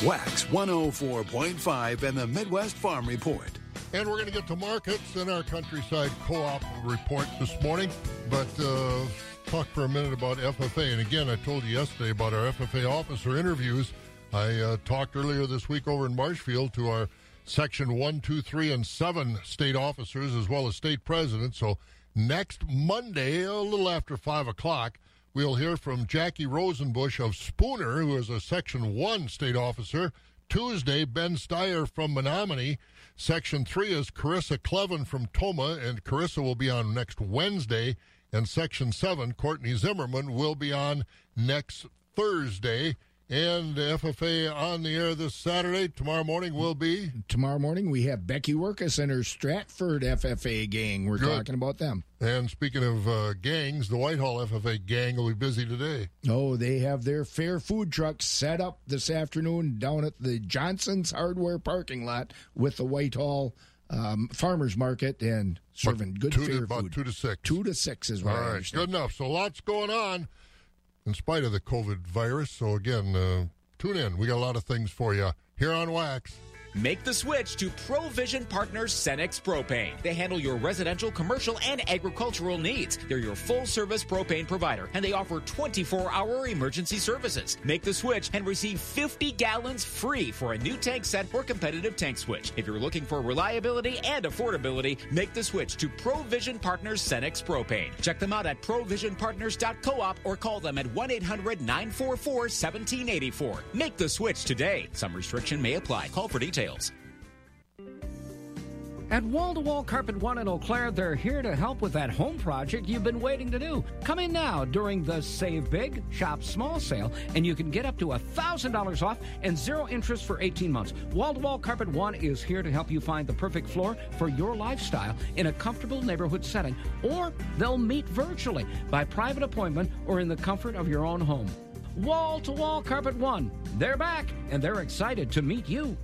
WAXX 104.5 and the Midwest Farm Report. And we're going to get to markets in our countryside co-op report this morning. But uh, talk for a minute about FFA. And again, I told you yesterday about our FFA officer interviews. I uh, talked earlier this week over in Marshfield to our section one, two, three, and seven state officers as well as state presidents. So next Monday, a little after five o'clock, we'll hear from Jackie Rosenbush of Spooner, who is a section one state officer. Tuesday, Ben Steyer from Menomonie. Section three is Carissa Clevin from Tomah, and Carissa will be on next Wednesday. And section seven, Courtney Zimmerman, will be on next Thursday. And FFA on the air this Saturday. Tomorrow morning will be. Tomorrow morning we have Becky Workus and her Stratford FFA gang. We're Good. talking about them. And speaking of uh, gangs, the Whitehall FFA gang will be busy today. Oh, they have their fair food truck set up this afternoon down at the Johnson's Hardware parking lot with the Whitehall um, Farmers Market and serving good two to- fair about food. two to six. Two to six is what All I right, understand. good enough. So lots going on in spite of the COVID virus. So again, uh, tune in. We got a lot of things for you here on WAXX. Make the switch to Provision Partners Cenex Propane. They handle your residential, commercial, and agricultural needs. They're your full service propane provider, and they offer 24 hour emergency services. Make the switch and receive 50 gallons free for a new tank set or competitive tank switch. If you're looking for reliability and affordability, make the switch to Provision Partners Cenex Propane. Check them out at provisionpartners.coop or call them at 1 800 944 1784. Make the switch today. Some restriction may apply. Call for details. At Wall to Wall Carpet One in Eau Claire, they're here to help with that home project you've been waiting to do. Come in now during the Save Big, Shop Small sale, and you can get up to $1,000 off and zero interest for 18 months. Wall to Wall Carpet One is here to help you find the perfect floor for your lifestyle in a comfortable neighborhood setting, or they'll meet virtually by private appointment or in the comfort of your own home. Wall to Wall Carpet One. They're back, and they're excited to meet you.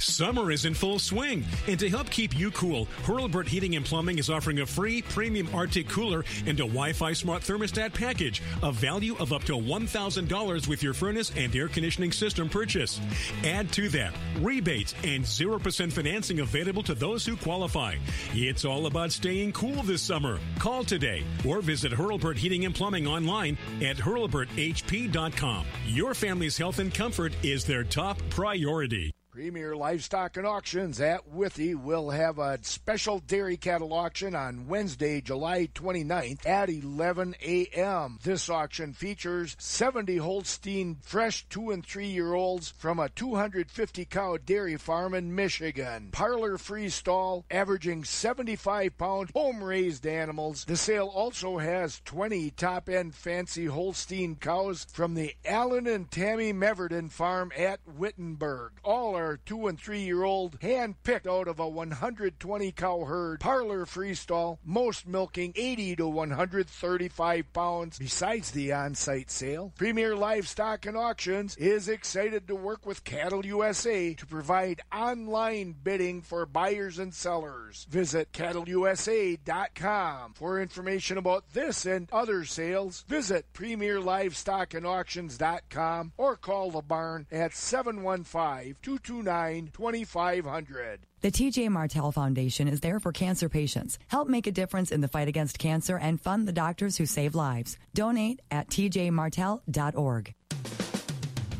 Summer is in full swing, and to help keep you cool, Hurlburt Heating and Plumbing is offering a free premium Arctic cooler and a Wi-Fi smart thermostat package, a value of up to $1,000 with your furnace and air conditioning system purchase. Add to that rebates and 0% financing available to those who qualify. It's all about staying cool this summer. Call today or visit Hurlburt Heating and Plumbing online at hurlburthp.com. Your family's health and comfort is their top priority. Premier Livestock and Auctions at Withee will have a special dairy cattle auction on Wednesday, July 29th at 11 a.m. This auction features 70 Holstein fresh two and three year olds from a 250 cow dairy farm in Michigan. Parlor free stall averaging 75 pound home raised animals. The sale also has 20 top end fancy Holstein cows from the Allen and Tammy Meverden farm at Wittenberg. All are two and three year old, hand picked out of a 120 cow herd, parlor freestall, most milking 80 to 135 pounds. Besides the on site sale, Premier Livestock and Auctions is excited to work with Cattle USA to provide online bidding for buyers and sellers. Visit cattleusa.com for information about this and other sales. Visit premierlivestockandauctions.com or call the barn at 715 229 2500. The TJ Martell Foundation is there for cancer patients. Help make a difference in the fight against cancer and fund the doctors who save lives. Donate at tjmartell.org.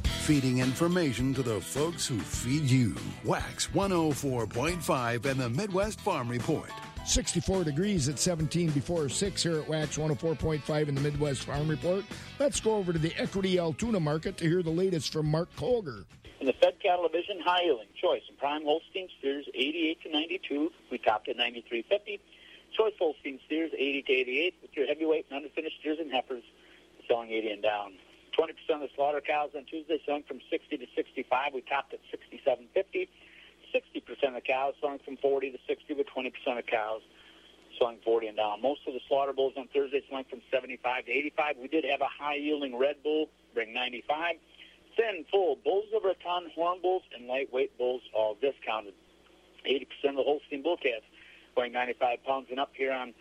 Feeding information to the folks who feed you. WAXX 104.5 and the Midwest Farm Report. 64 degrees at 17 before 6 here at WAXX 104.5 in the Midwest Farm Report. Let's go over to the Equity Altoona market to hear the latest from Mark Colger. In the Fed Cattle Division, high yielding choice and prime Holstein steers 88 to 92. We topped at 93.50. Choice Holstein steers 80 to 88 with your heavyweight and underfinished steers and heifers selling 80 and down. 20% of the slaughter cows on Tuesday selling from 60 to 65. We topped at 67.50. 60% of the cows selling from 40 to 60 with 20% of cows selling 40 and down. Most of the slaughter bulls on Thursday selling from 75 to 85. We did have a high yielding red bull bring 95 thin, full, bulls over a horn bulls, and lightweight bulls all discounted. 80% of the Holstein bull calves weighing 95 pounds and up here on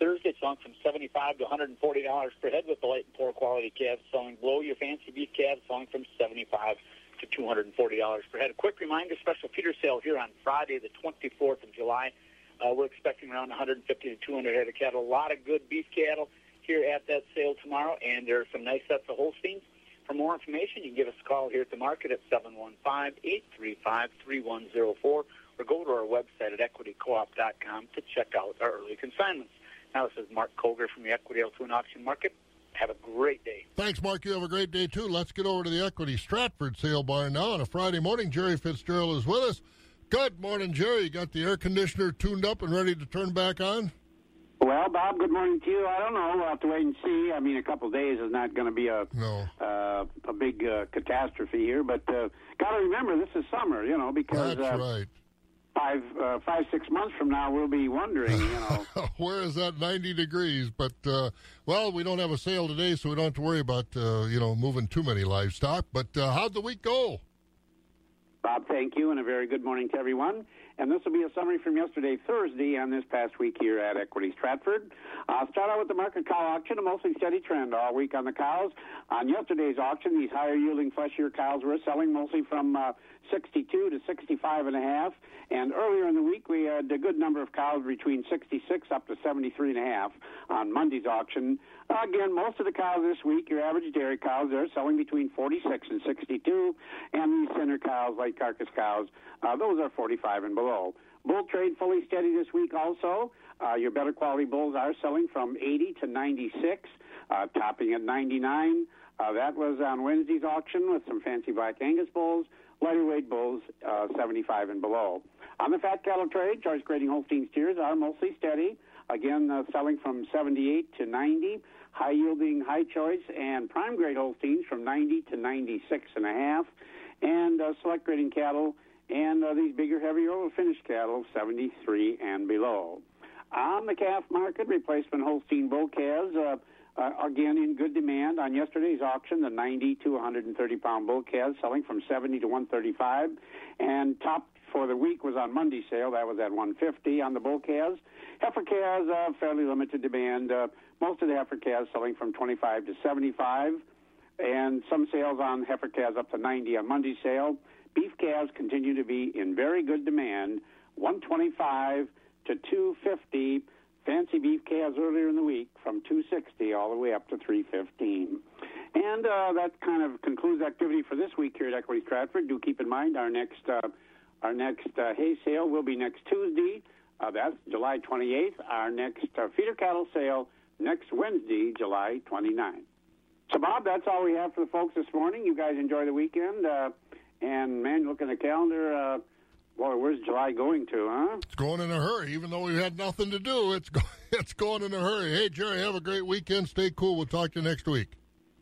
Thursday, selling from 75 to $140 per head with the light and poor quality calves selling below your fancy beef calves selling from 75 to $240 per head. A quick reminder, special feeder sale here on Friday, the 24th of July. Uh, we're expecting around 150 to 200 head of cattle. A lot of good beef cattle here at that sale tomorrow, and there are some nice sets of Holsteins. For more information, you can give us a call here at the market at 715-835-3104 or go to our website at equitycoop.com to check out our early consignments. Now, this is Mark Koger from the Equity Altoona Auction Market. Have a great day. Thanks, Mark. You have a great day, too. Let's get over to the Equity Stratford sale barn now on a Friday morning. Jerry Fitzgerald is with us. Good morning, Jerry. You got the air conditioner tuned up and ready to turn back on? Well, Bob, good morning to you. I don't know. We'll have to wait and see. I mean, a couple of days is not going to be a no. uh, a big uh, catastrophe here, but uh, got to remember this is summer, you know, because That's uh, right. five uh, five six months from now we'll be wondering, you know. Where is that 90 degrees? But, uh, well, we don't have a sale today, so we don't have to worry about, uh, you know, moving too many livestock. But uh, how'd the week go? Bob, thank you, and a very good morning to everyone. And this will be a summary from yesterday, Thursday, and this past week here at Equity Stratford. Uh, start out with the market cow auction, a mostly steady trend all week on the cows. On yesterday's auction, these higher yielding fleshier cows were selling mostly from uh, 62 to 65 and a half. And earlier in the week, we had a good number of cows between 66 up to 73 and a half on Monday's auction. Again, most of the cows this week, your average dairy cows, they're selling between 46 and 62. And these center cows, like carcass cows, uh, those are 45 and below. Bull trade fully steady this week also. Uh, your better quality bulls are selling from 80 to 96, uh, topping at 99. Uh, that was on Wednesday's auction with some fancy black Angus bulls, lighter weight bulls, uh, 75 and below. On the fat cattle trade, choice grading Holstein steers are mostly steady. Again, uh, selling from 78 to 90. High yielding, high choice, and prime grade Holsteins from 90 to 96 and a half. And uh, select grading cattle and uh, these bigger, heavier, finished cattle, 73 and below. On the calf market, replacement Holstein bull calves, uh, uh, again in good demand. On yesterday's auction, the 90 to 130 pound bull calves selling from 70 to 135, and top for the week was on Monday sale. That was at 150 on the bull calves. Heifer calves, uh, fairly limited demand. Uh, most of the heifer calves selling from 25 to 75, and some sales on heifer calves up to 90 on Monday sale. Beef calves continue to be in very good demand, 125 to 250. Fancy beef calves earlier in the week from 260 all the way up to 315. And uh, that kind of concludes activity for this week here at Equity Stratford. Do keep in mind our next uh, our next uh, hay sale will be next Tuesday. Uh, that's July 28th. Our next uh, feeder cattle sale next Wednesday, July 29th. So, Bob, that's all we have for the folks this morning. You guys enjoy the weekend. Uh, and, man, look at the calendar. Boy, where's July going to, huh? It's going in a hurry. Even though we've had nothing to do, it's, go- it's going in a hurry. Hey, Jerry, have a great weekend. Stay cool. We'll talk to you next week.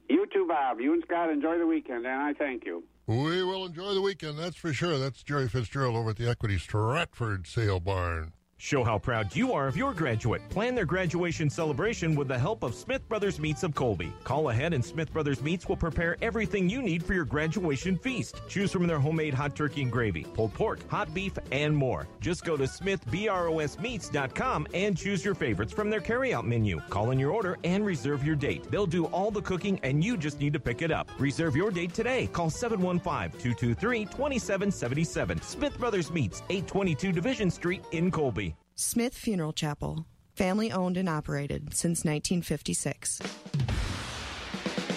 You too, Bob. You and Scott enjoy the weekend, and I thank you. We will enjoy the weekend, that's for sure. That's Jerry Fitzgerald over at the Equity Stratford Sale Barn. Show how proud you are of your graduate. Plan their graduation celebration with the help of Smith Brothers Meats of Colby. Call ahead and Smith Brothers Meats will prepare everything you need for your graduation feast. Choose from their homemade hot turkey and gravy, pulled pork, hot beef, and more. Just go to smithbrosmeats.com and choose your favorites from their carryout menu. Call in your order and reserve your date. They'll do all the cooking and you just need to pick it up. Reserve your date today. Call 715-223-2777. Smith Brothers Meats, 822 Division Street in Colby. Smith Funeral Chapel, family owned and operated since 1956.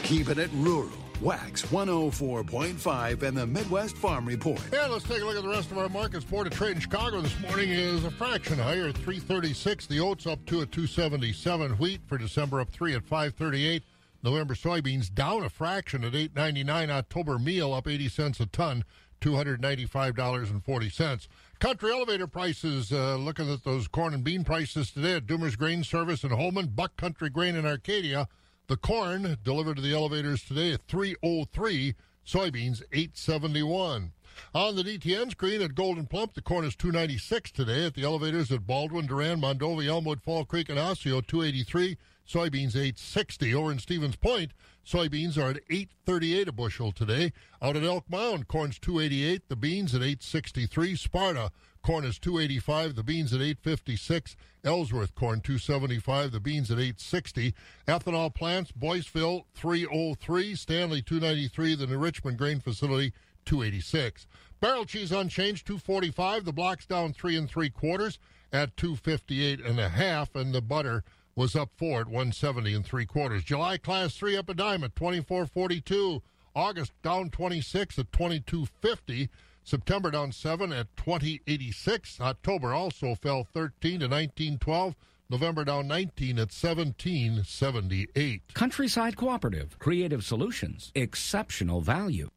Keeping it rural. WAXX 104.5 and the Midwest Farm Report. And let's take a look at the rest of our markets. Board of Trade in Chicago this morning is a fraction higher at 336. The oats up two at 277. Wheat for December up three at 538. November soybeans down a fraction at 899. October meal up 80 cents a ton, $295.40. Country elevator prices, uh, looking at those corn and bean prices today at Doomer's Grain Service in Holmen, Buck Country Grain in Arcadia. The corn delivered to the elevators today at 303, soybeans 871. On the DTN screen at Gold'n Plump, the corn is 296 today. At the elevators at Baldwin, Durand, Mondovi, Elmwood, Fall Creek, and Osseo, 283. Soybeans 860. Over in Stevens Point, soybeans are at 838 a bushel today. Out at Elk Mound, corn's 288, the beans at 863. Sparta, corn is 285, the beans at 856. Ellsworth, corn 275, the beans at 860. Ethanol plants, Boyceville 303, Stanley 293, the New Richmond Grain Facility 286. Barrel cheese unchanged 245, the blocks down three and three quarters at 258 and a half, and the butter was up four at 170 and three quarters. July class three up a dime at 24.42. August down 26 at 22.50. September down seven at 20.86. October also fell 13 to 19.12. November down 19 at 17.78. Countryside Cooperative, creative solutions, exceptional value.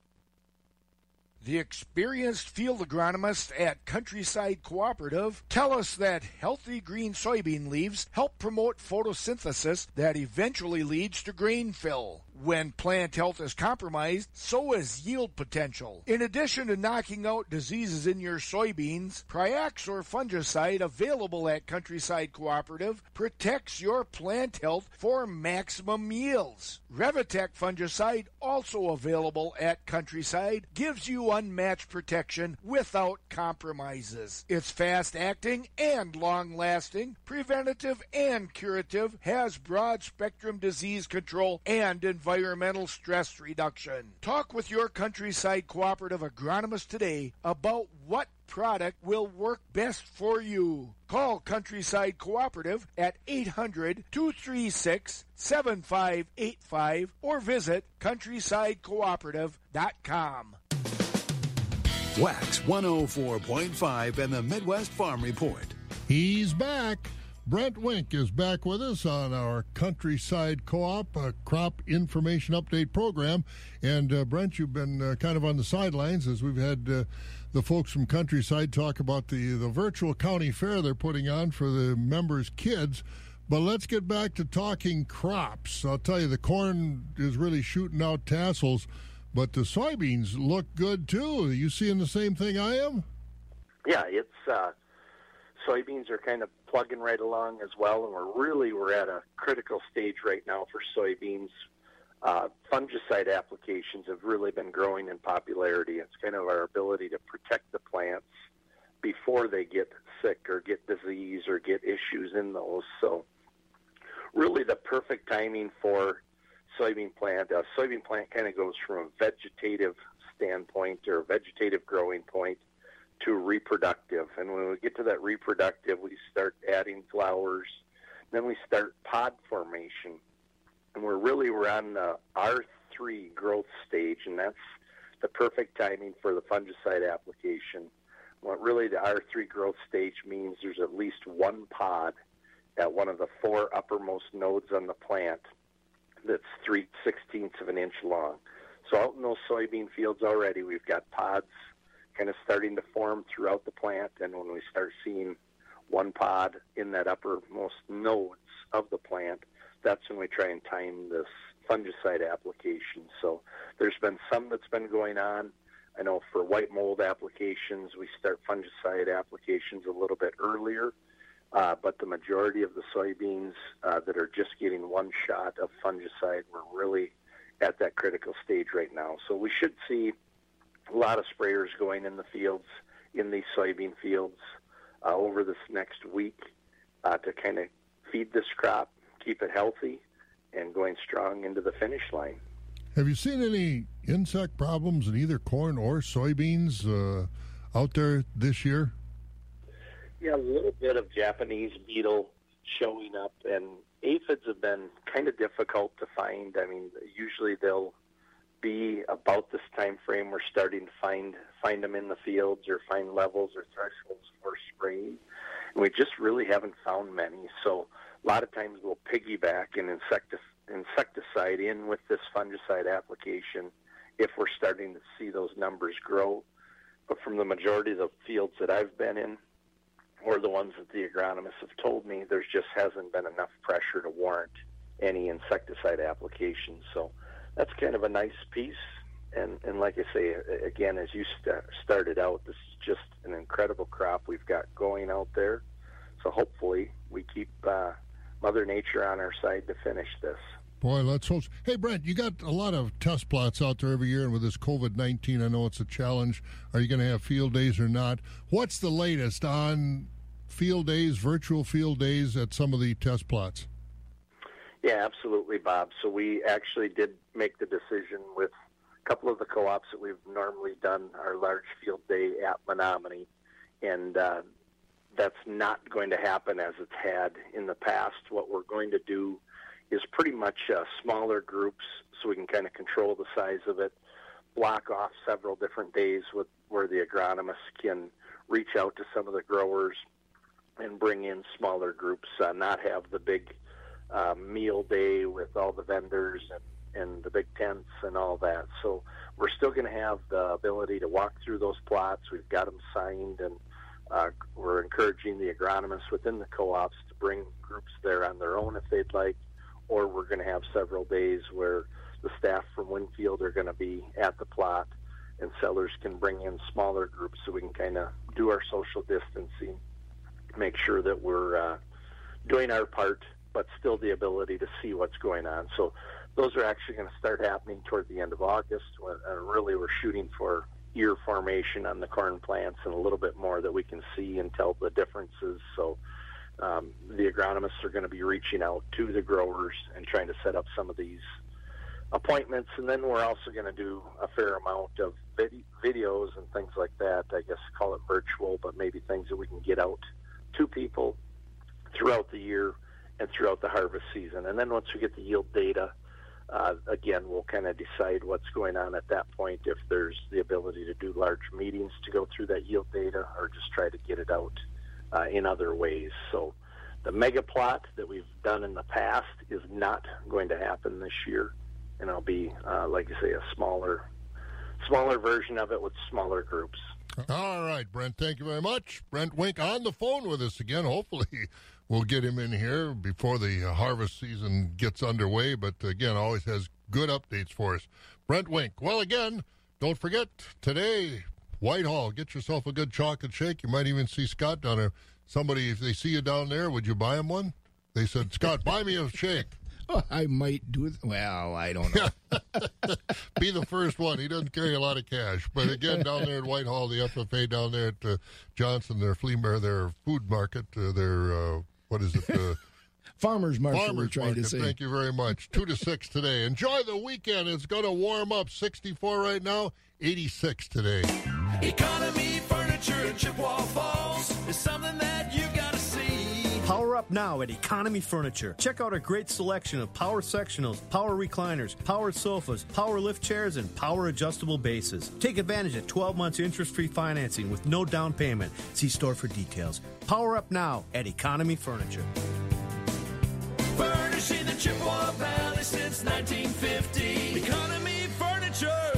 The experienced field agronomists at Countryside Cooperative tell us that healthy green soybean leaves help promote photosynthesis that eventually leads to grain fill. When plant health is compromised, so is yield potential. In addition to knocking out diseases in your soybeans, Priaxor fungicide available at Countryside Cooperative protects your plant health for maximum yields. Revytek fungicide, also available at Countryside, gives you unmatched protection without compromises. It's fast acting and long lasting, preventative and curative, has broad spectrum disease control and environmental stress reduction. Talk with your Countryside Cooperative agronomist today about what product will work best for you. Call Countryside Cooperative at 800 236 7585 or visit countrysidecooperative.com. WAXX 104.5 and the Midwest Farm Report. He's back. Brent Wink is back with us on our Countryside Co-op uh, Crop Information Update program. And uh, Brent, you've been uh, kind of on the sidelines as we've had uh, the folks from Countryside talk about the the virtual county fair they're putting on for the members' kids. But let's get back to talking crops. I'll tell you, the corn is really shooting out tassels, but the soybeans look good too. Are you seeing the same thing I am? Yeah, it's uh, soybeans are kind of plugging right along as well, and we're really we're at a critical stage right now for soybeans. Uh, fungicide applications have really been growing in popularity. It's kind of our ability to protect the plants before they get sick or get disease or get issues in those. So, really, the perfect timing for soybean plant. A soybean plant kind of goes from a vegetative standpoint or a vegetative growing point to reproductive. And when we get to that reproductive, we start adding flowers. Then we start pod formation. And we're really we're on the R3 growth stage, and that's the perfect timing for the fungicide application. What really the R3 growth stage means there's at least one pod at one of the four uppermost nodes on the plant that's three sixteenths of an inch long. So out in those soybean fields already, we've got pods kind of starting to form throughout the plant. And when we start seeing one pod in that uppermost nodes of the plant, that's when we try and time this fungicide application. So there's been some that's been going on. I know for white mold applications, we start fungicide applications a little bit earlier. Uh, but the majority of the soybeans uh, that are just getting one shot of fungicide, we're really at that critical stage right now. So we should see a lot of sprayers going in the fields, in these soybean fields, uh, over this next week uh, to kind of feed this crop, keep it healthy, and going strong into the finish line. Have you seen any insect problems in either corn or soybeans uh, out there this year? Yeah, a little bit of Japanese beetle showing up, and aphids have been kind of difficult to find. I mean, usually they'll be about this time frame we're starting to find find them in the fields or find levels or thresholds for spraying. And we just really haven't found many. So a lot of times we'll piggyback an insectic, insecticide in with this fungicide application if we're starting to see those numbers grow. But from the majority of the fields that I've been in, or the ones that the agronomists have told me, there just hasn't been enough pressure to warrant any insecticide application. So that's kind of a nice piece. And, and like I say, again, as you st- started out, this is just an incredible crop we've got going out there. So hopefully we keep uh, Mother Nature on our side to finish this. Boy, let's hope. Hey, Brent, you got a lot of test plots out there every year, and with this COVID 19, I know it's a challenge. Are you going to have field days or not? What's the latest on field days, virtual field days at some of the test plots? Yeah, absolutely, Bob. So we actually did make the decision with a couple of the co ops that we've normally done our large field day at Menomonie, and uh, that's not going to happen as it's had in the past. What we're going to do is pretty much uh, smaller groups so we can kind of control the size of it, block off several different days with, where the agronomists can reach out to some of the growers and bring in smaller groups, uh, not have the big uh, meal day with all the vendors and, and the big tents and all that. So we're still going to have the ability to walk through those plots. We've got them signed, and uh, we're encouraging the agronomists within the co-ops to bring groups there on their own if they'd like or we're going to have several days where the staff from Winfield are going to be at the plot, and sellers can bring in smaller groups so we can kind of do our social distancing, make sure that we're uh, doing our part, but still the ability to see what's going on. So those are actually going to start happening toward the end of August. Really, we're shooting for ear formation on the corn plants and a little bit more that we can see and tell the differences. So um, the agronomists are going to be reaching out to the growers and trying to set up some of these appointments. And then we're also going to do a fair amount of vid- videos and things like that. I guess call it virtual, but maybe things that we can get out to people throughout the year and throughout the harvest season. And then once we get the yield data, uh, again, we'll kind of decide what's going on at that point if there's the ability to do large meetings to go through that yield data or just try to get it out uh, in other ways. So the mega plot that we've done in the past is not going to happen this year, and it'll be, uh, like I say, a smaller, smaller version of it with smaller groups. All right, Brent, thank you very much. Brent Wink on the phone with us again. Hopefully, we'll get him in here before the harvest season gets underway. But again, always has good updates for us. Brent Wink. Well, again, don't forget today, Whitehall. Get yourself a good chocolate shake. You might even see Scott down there. Somebody, if they see you down there, would you buy him one? They said, Scott, buy me a shake. Oh, I might do it. Well, I don't know. Be the first one. He doesn't carry a lot of cash. But again, down there at Whitehall, the FFA down there at uh, Johnson, their flea market, their food market, uh, their, uh, what is it? Uh, Farmers market, Farmers we're trying market. to say. Thank you very much. Two to six today. Enjoy the weekend. It's going to warm up. 64 right now, 86 today. Economy Furniture in Chippewa Falls is something up now at Economy Furniture. Check out our great selection of power sectionals, power recliners, power sofas, power lift chairs, and power adjustable bases. Take advantage of 12 months interest free financing with no down payment. See store for details. Power up now at Economy Furniture. Furnishing the Chippewa Valley since 1950. Economy Furniture.